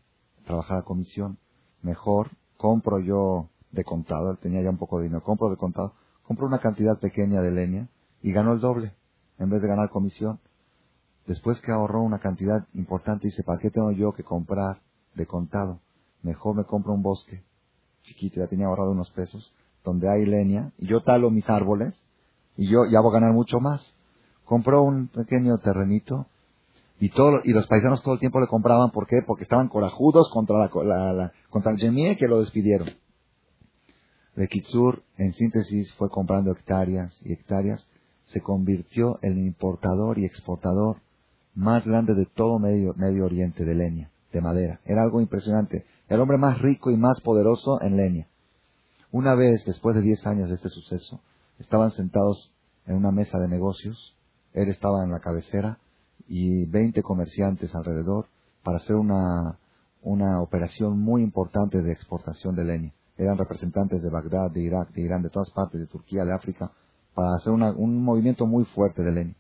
trabajar a comisión? Mejor compro yo de contado, él tenía ya un poco de dinero, compro de contado, compro una cantidad pequeña de leña y ganó el doble, en vez de ganar comisión. Después que ahorró una cantidad importante, dice, ¿para qué tengo yo que comprar de contado? Mejor me compro un bosque chiquito, ya tenía ahorrado unos pesos, donde hay leña, y yo talo mis árboles, y yo ya voy a ganar mucho más compró un pequeño terrenito y todo, y los paisanos todo el tiempo le compraban, ¿por qué? Porque estaban corajudos contra la, contra el Jemie que lo despidieron. De Kitsur, en síntesis, fue comprando hectáreas y hectáreas, se convirtió en el importador y exportador más grande de todo Medio, Medio Oriente de leña. de madera. Era algo impresionante. El hombre más rico y más poderoso en leña. Una vez, después de diez años de este suceso, estaban sentados en una mesa de negocios. Él estaba en la cabecera y veinte comerciantes alrededor para hacer una, una operación muy importante de exportación de leña. Eran representantes de Bagdad, de Irak, de Irán, de todas partes, de Turquía, de África, para hacer un movimiento muy fuerte de leña.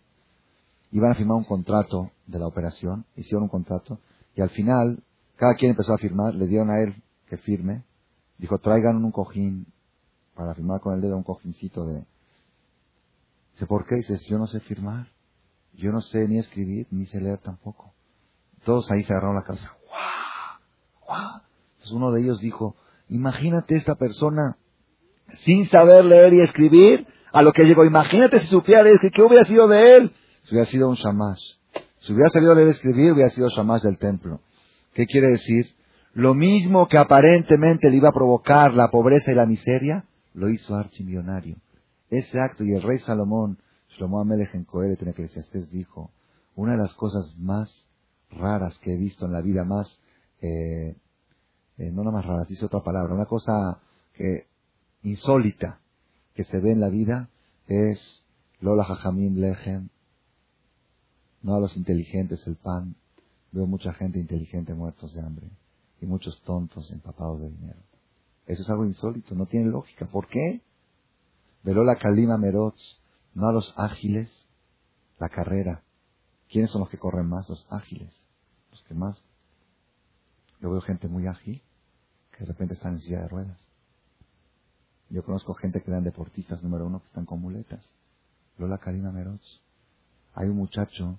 Iban a firmar un contrato de la operación, hicieron un contrato, y al final, cada quien empezó a firmar, le dieron a él que firme, dijo, traigan un cojín para firmar con el dedo un cojincito de... Dice, ¿por qué? Dices, yo no sé firmar, yo no sé ni escribir, ni sé leer tampoco. Todos ahí se agarraron la cabeza. ¡Guau! ¡Guau! Entonces uno de ellos dijo, imagínate esta persona sin saber leer y escribir, a lo que llegó. Imagínate si supiera leer, ¿qué hubiera sido de él? Si hubiera sido un shamash. Si hubiera sabido leer y escribir, hubiera sido shamash del templo. ¿Qué quiere decir? Lo mismo que aparentemente le iba a provocar la pobreza y la miseria, lo hizo archimillonario. Ese acto, y el rey Salomón, Shlomo Amelech en Coelet en Eclesiastés dijo, una de las cosas más raras que he visto en la vida, más, eh, eh, no nada más raras, dice otra palabra, una cosa que, insólita que se ve en la vida es Lola Jajamim Lejem, no a los inteligentes el pan. Veo mucha gente inteligente muertos de hambre y muchos tontos empapados de dinero. Eso es algo insólito, no tiene lógica. ¿Por qué? Velola Kalima Merotz, no a los ágiles, la carrera. ¿Quiénes son los que corren más? Los ágiles, los que más. Yo veo gente muy ágil que de repente están en silla de ruedas. Yo conozco gente que eran deportistas número uno que están con muletas. Lola Karina Meroz. Hay un muchacho,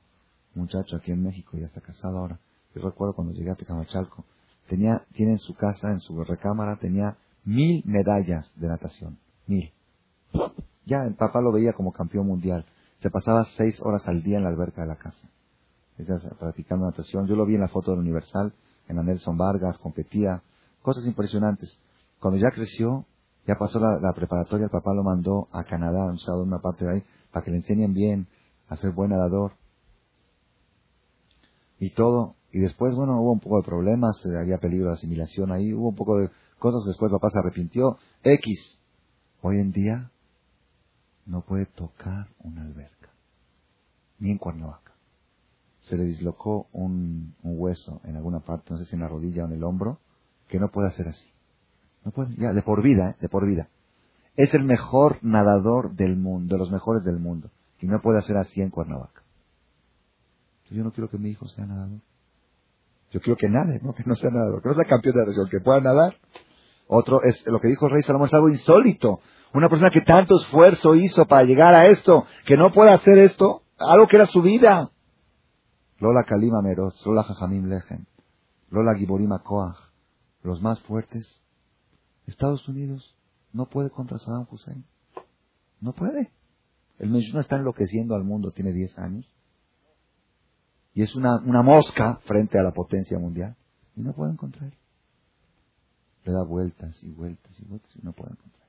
muchacho aquí en México, ya está casado ahora. Yo recuerdo cuando llegué a Tecamachalco, tenía, tiene en su casa, en su recámara, tenía mil medallas de natación. Mil. Ya el papá lo veía como campeón mundial. Se pasaba seis horas al día en la alberca de la casa. Practicando natación. Yo lo vi en la foto del Universal, en la Nelson Vargas, competía. Cosas impresionantes. Cuando ya creció, ya pasó la, preparatoria, el papá lo mandó a Canadá, un sábado una parte de ahí, para que le enseñen bien a ser buen nadador. Y todo. Y después, bueno, hubo un poco de problemas, eh, había peligro de asimilación ahí, hubo un poco de cosas, después papá se arrepintió. X. Hoy en día no puede tocar una alberca, ni en Cuernavaca. Se le dislocó un, un hueso en alguna parte, no sé si en la rodilla o en el hombro, que no puede hacer así. No puede, ya, de por vida, ¿eh? de por vida. Es el mejor nadador del mundo, de los mejores del mundo. Y no puede hacer así en Cuernavaca. Yo no quiero que mi hijo sea nadador. Yo quiero que nade, no que no sea nadador, que no sea campeón de natación, que pueda nadar. Otro es lo que dijo el rey Salomón, es algo insólito. Una persona que tanto esfuerzo hizo para llegar a esto, que no puede hacer esto, algo que era su vida. Lola Kalima Meroz, Lola Jajamim Lejen, Lola Giborima Koach, los más fuertes Estados Unidos no puede contra Saddam Hussein. No puede. El no está enloqueciendo al mundo, tiene 10 años. Y es una, una mosca frente a la potencia mundial. Y no pueden contra. Le da vueltas y vueltas y vueltas y no pueden contra.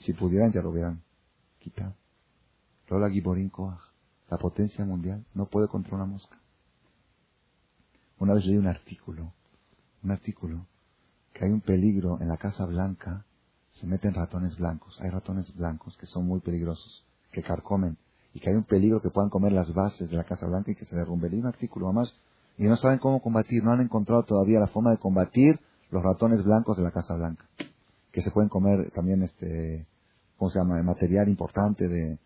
Si pudieran ya lo hubieran quitado. Lola Giborin Koach, la potencia mundial, no puede contra una mosca. Una vez leí un artículo, un artículo que hay un peligro en la Casa Blanca, se meten ratones blancos. Hay ratones blancos que son muy peligrosos, que carcomen, y que hay un peligro que puedan comer las bases de la Casa Blanca y que se derrumbe. Leí un artículo más y no saben cómo combatir, no han encontrado todavía la forma de combatir los ratones blancos de la Casa Blanca, que se pueden comer también este, ¿cómo se llama? Material importante de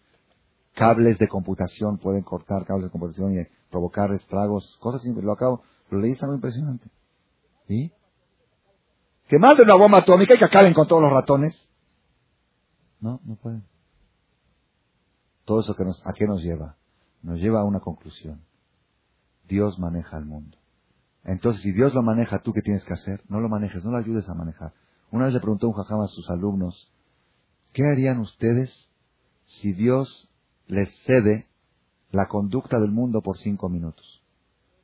cables de computación, pueden cortar cables de computación y provocar estragos, cosas, lo acabo, lo leí, está muy impresionante. ¿Y? que manden una bomba atómica y que acaben con todos los ratones. No, no pueden. Todo eso que nos, ¿a qué nos lleva? Nos lleva a una conclusión. Dios maneja el mundo. Entonces, si Dios lo maneja, ¿tú qué tienes que hacer? No lo manejes, no lo ayudes a manejar. Una vez le preguntó un jajam a sus alumnos, ¿qué harían ustedes si Dios les cede la conducta del mundo por cinco minutos?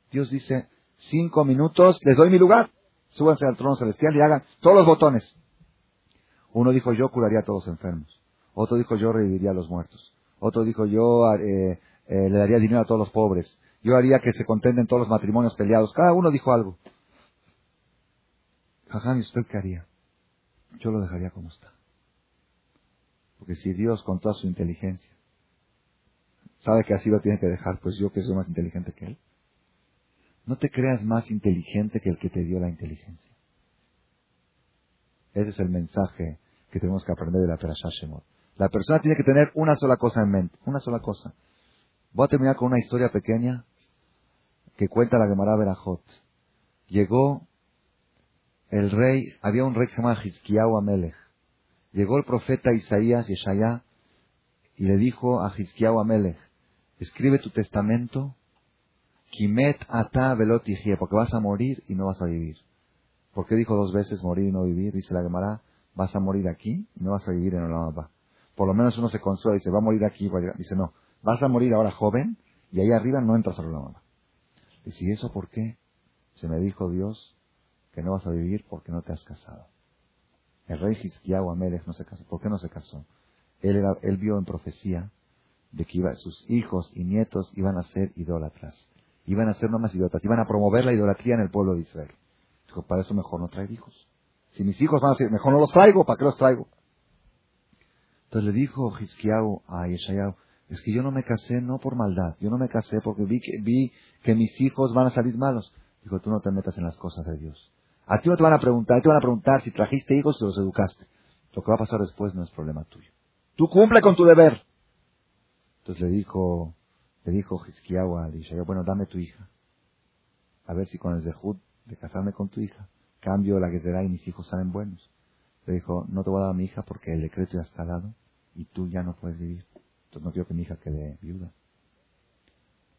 Dios dice, cinco minutos, les doy mi lugar súbanse al trono celestial y hagan todos los botones. Uno dijo, yo curaría a todos los enfermos. Otro dijo, yo reviviría a los muertos. Otro dijo, yo eh, eh, le daría dinero a todos los pobres. Yo haría que se contenten todos los matrimonios peleados. Cada uno dijo algo. Jajam, ¿y usted qué haría? Yo lo dejaría como está. Porque si Dios, con toda su inteligencia, sabe que así lo tiene que dejar, pues yo que soy más inteligente que Él. No te creas más inteligente que el que te dio la inteligencia. Ese es el mensaje que tenemos que aprender de la Perashá Shemot. La persona tiene que tener una sola cosa en mente, una sola cosa. Voy a terminar con una historia pequeña que cuenta la Gemara Berajot. Llegó el rey, había un rey que se llamaba Hizkiyahu Amelech. Llegó el profeta Isaías Yeshaya y le dijo a Hizkiyahu Amelech, escribe tu testamento, Kimet ata velotigie, porque vas a morir y no vas a vivir. ¿Por qué dijo dos veces morir y no vivir? Dice la Gemara, vas a morir aquí y no vas a vivir en Olam Por lo menos uno se consuela y dice, va a morir aquí. Dice, no, vas a morir ahora joven y ahí arriba no entras a Olam Dice, ¿y eso por qué? Se me dijo Dios que no vas a vivir porque no te has casado. El rey Hizkiyahu Amelech no se casó. ¿Por qué no se casó? Él, era, él vio en profecía de que iba, sus hijos y nietos iban a ser idólatras. Iban a ser no más idólatras. Iban a promover la idolatría en el pueblo de Israel. Dijo, para eso mejor no traer hijos. Si mis hijos van a ser, mejor no los traigo, ¿para qué los traigo? Entonces le dijo Hizkiyahu a Yeshayahu, es que yo no me casé no por maldad, yo no me casé porque vi que, vi que mis hijos van a salir malos. Dijo, tú no te metas en las cosas de Dios. A ti no te van a preguntar, te van a preguntar si trajiste hijos o los educaste. Lo que va a pasar después no es problema tuyo. Tú cumple con tu deber. Entonces le dijo, le dijo Hizkiyahu a Elisha, bueno, dame tu hija. A ver si con el zehut de casarme con tu hija, cambio la que será y mis hijos salen buenos. Le dijo, no te voy a dar a mi hija porque el decreto ya está dado y tú ya no puedes vivir. Entonces no quiero que mi hija quede viuda.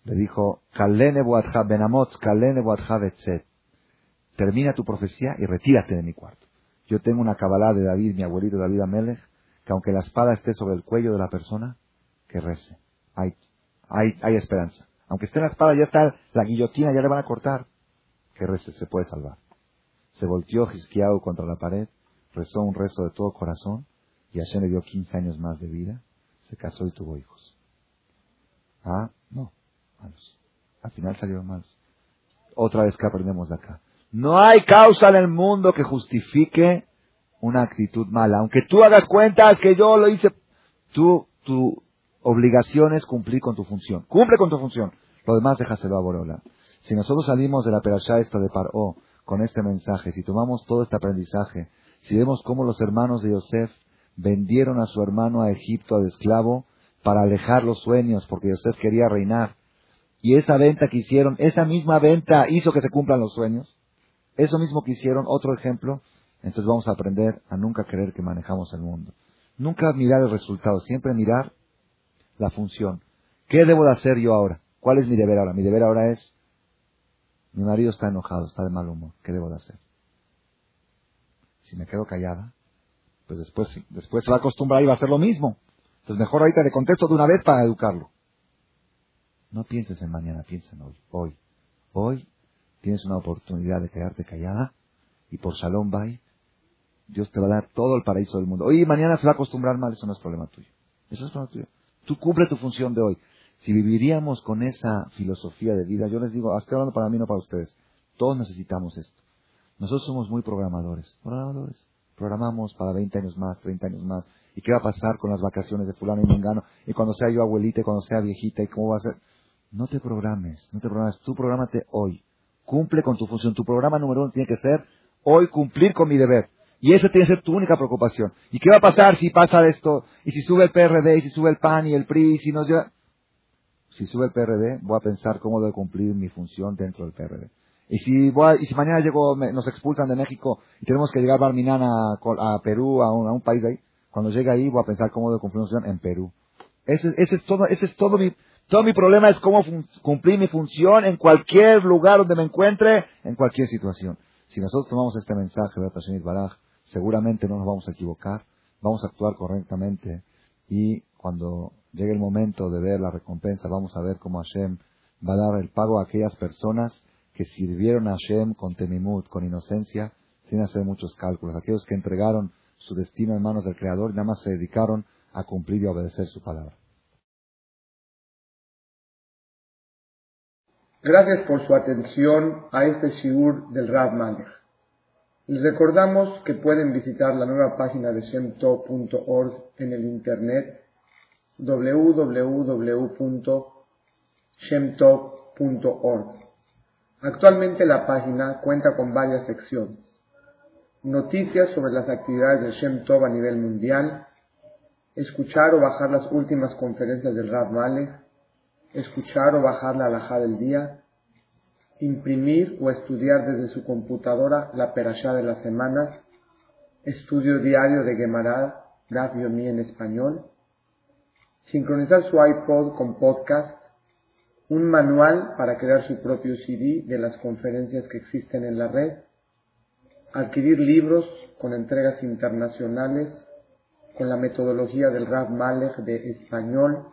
Le dijo, Kalene Benamotz, Kalene termina tu profecía y retírate de mi cuarto. Yo tengo una cabalá de David, mi abuelito David Amelech, que aunque la espada esté sobre el cuello de la persona, que rece. Hay, hay, hay esperanza. Aunque esté en la espada, ya está la guillotina, ya le van a cortar. Que rece, se puede salvar. Se volteó Gisquiao contra la pared, rezó un rezo de todo corazón, y Hashem le dio 15 años más de vida, se casó y tuvo hijos. Ah, no, malos. Al final salieron malos. Otra vez que aprendemos de acá. No hay causa en el mundo que justifique una actitud mala. Aunque tú hagas cuentas que yo lo hice, tú, tu obligación es cumplir con tu función. Cumple con tu función. Lo demás déjaselo a Borola. Si nosotros salimos de la perashá esta de Paró con este mensaje, si tomamos todo este aprendizaje, si vemos cómo los hermanos de Yosef vendieron a su hermano a Egipto de esclavo para alejar los sueños, porque Yosef quería reinar, y esa venta que hicieron, esa misma venta hizo que se cumplan los sueños, eso mismo que hicieron, otro ejemplo, entonces vamos a aprender a nunca creer que manejamos el mundo. Nunca mirar el resultado, siempre mirar la función. ¿Qué debo de hacer yo ahora? ¿Cuál es mi deber ahora? Mi deber ahora es, mi marido está enojado, está de mal humor, ¿qué debo de hacer? Si me quedo callada, pues después, después se va a acostumbrar y va a hacer lo mismo. Entonces mejor ahorita le contesto de una vez para educarlo. No pienses en mañana, piensa en hoy. Hoy. Hoy tienes una oportunidad de quedarte callada y por Shalom Bay, Dios te va a dar todo el paraíso del mundo. Oye, mañana se va a acostumbrar mal, eso no es problema tuyo. Eso es problema tuyo. Tú cumple tu función de hoy. Si viviríamos con esa filosofía de vida, yo les digo, estoy hablando para mí, no para ustedes. Todos necesitamos esto. Nosotros somos muy programadores. Programadores. Programamos para 20 años más, 30 años más. ¿Y qué va a pasar con las vacaciones de fulano y mengano? Y cuando sea yo abuelita y cuando sea viejita, ¿y cómo va a ser? No te programes, no te programes. Tú programate hoy. Cumple con tu función. Tu programa número uno tiene que ser hoy cumplir con mi deber. Y esa tiene que ser tu única preocupación. ¿Y qué va a pasar si pasa esto? ¿Y si sube el PRD? ¿Y si sube el PAN y el PRI? ¿Y si nos lleva... Si sube el PRD, voy a pensar cómo debo cumplir mi función dentro del PRD. Y si, voy y si mañana llego, nos expulsan de México y tenemos que llegar a Barminana a, Perú, a un, país de ahí, cuando llegue ahí voy a pensar cómo debo cumplir mi función en Perú. Ese, ese es todo, ese es todo mi, todo mi problema es cómo cumplir mi función en cualquier lugar donde me encuentre, en cualquier situación. Si nosotros tomamos este mensaje de Baraj, seguramente no nos vamos a equivocar, vamos a actuar correctamente y cuando llegue el momento de ver la recompensa, vamos a ver cómo Hashem va a dar el pago a aquellas personas que sirvieron a Hashem con temimut, con inocencia, sin hacer muchos cálculos. Aquellos que entregaron su destino en manos del Creador y nada más se dedicaron a cumplir y obedecer su palabra. Gracias por su atención a este shiur del Rav Malech. Les recordamos que pueden visitar la nueva página de shemtov.org en el internet www.shemtov.org. Actualmente la página cuenta con varias secciones. Noticias sobre las actividades de Shem Tov a nivel mundial, escuchar o bajar las últimas conferencias del Rav Malek, escuchar o bajar la alajá del día, imprimir o estudiar desde su computadora la perashá de las semanas, estudio diario de Gemara, Daf Yomi en español, sincronizar su iPod con podcast, un manual para crear su propio CD de las conferencias que existen en la red, adquirir libros con entregas internacionales, con la metodología del Rav Malek de español,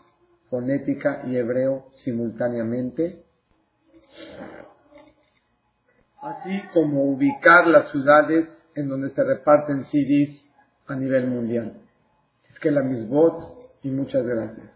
fonética y hebreo simultáneamente, así como ubicar las ciudades en donde se reparten CDs a nivel mundial. Es que la misbot y muchas gracias.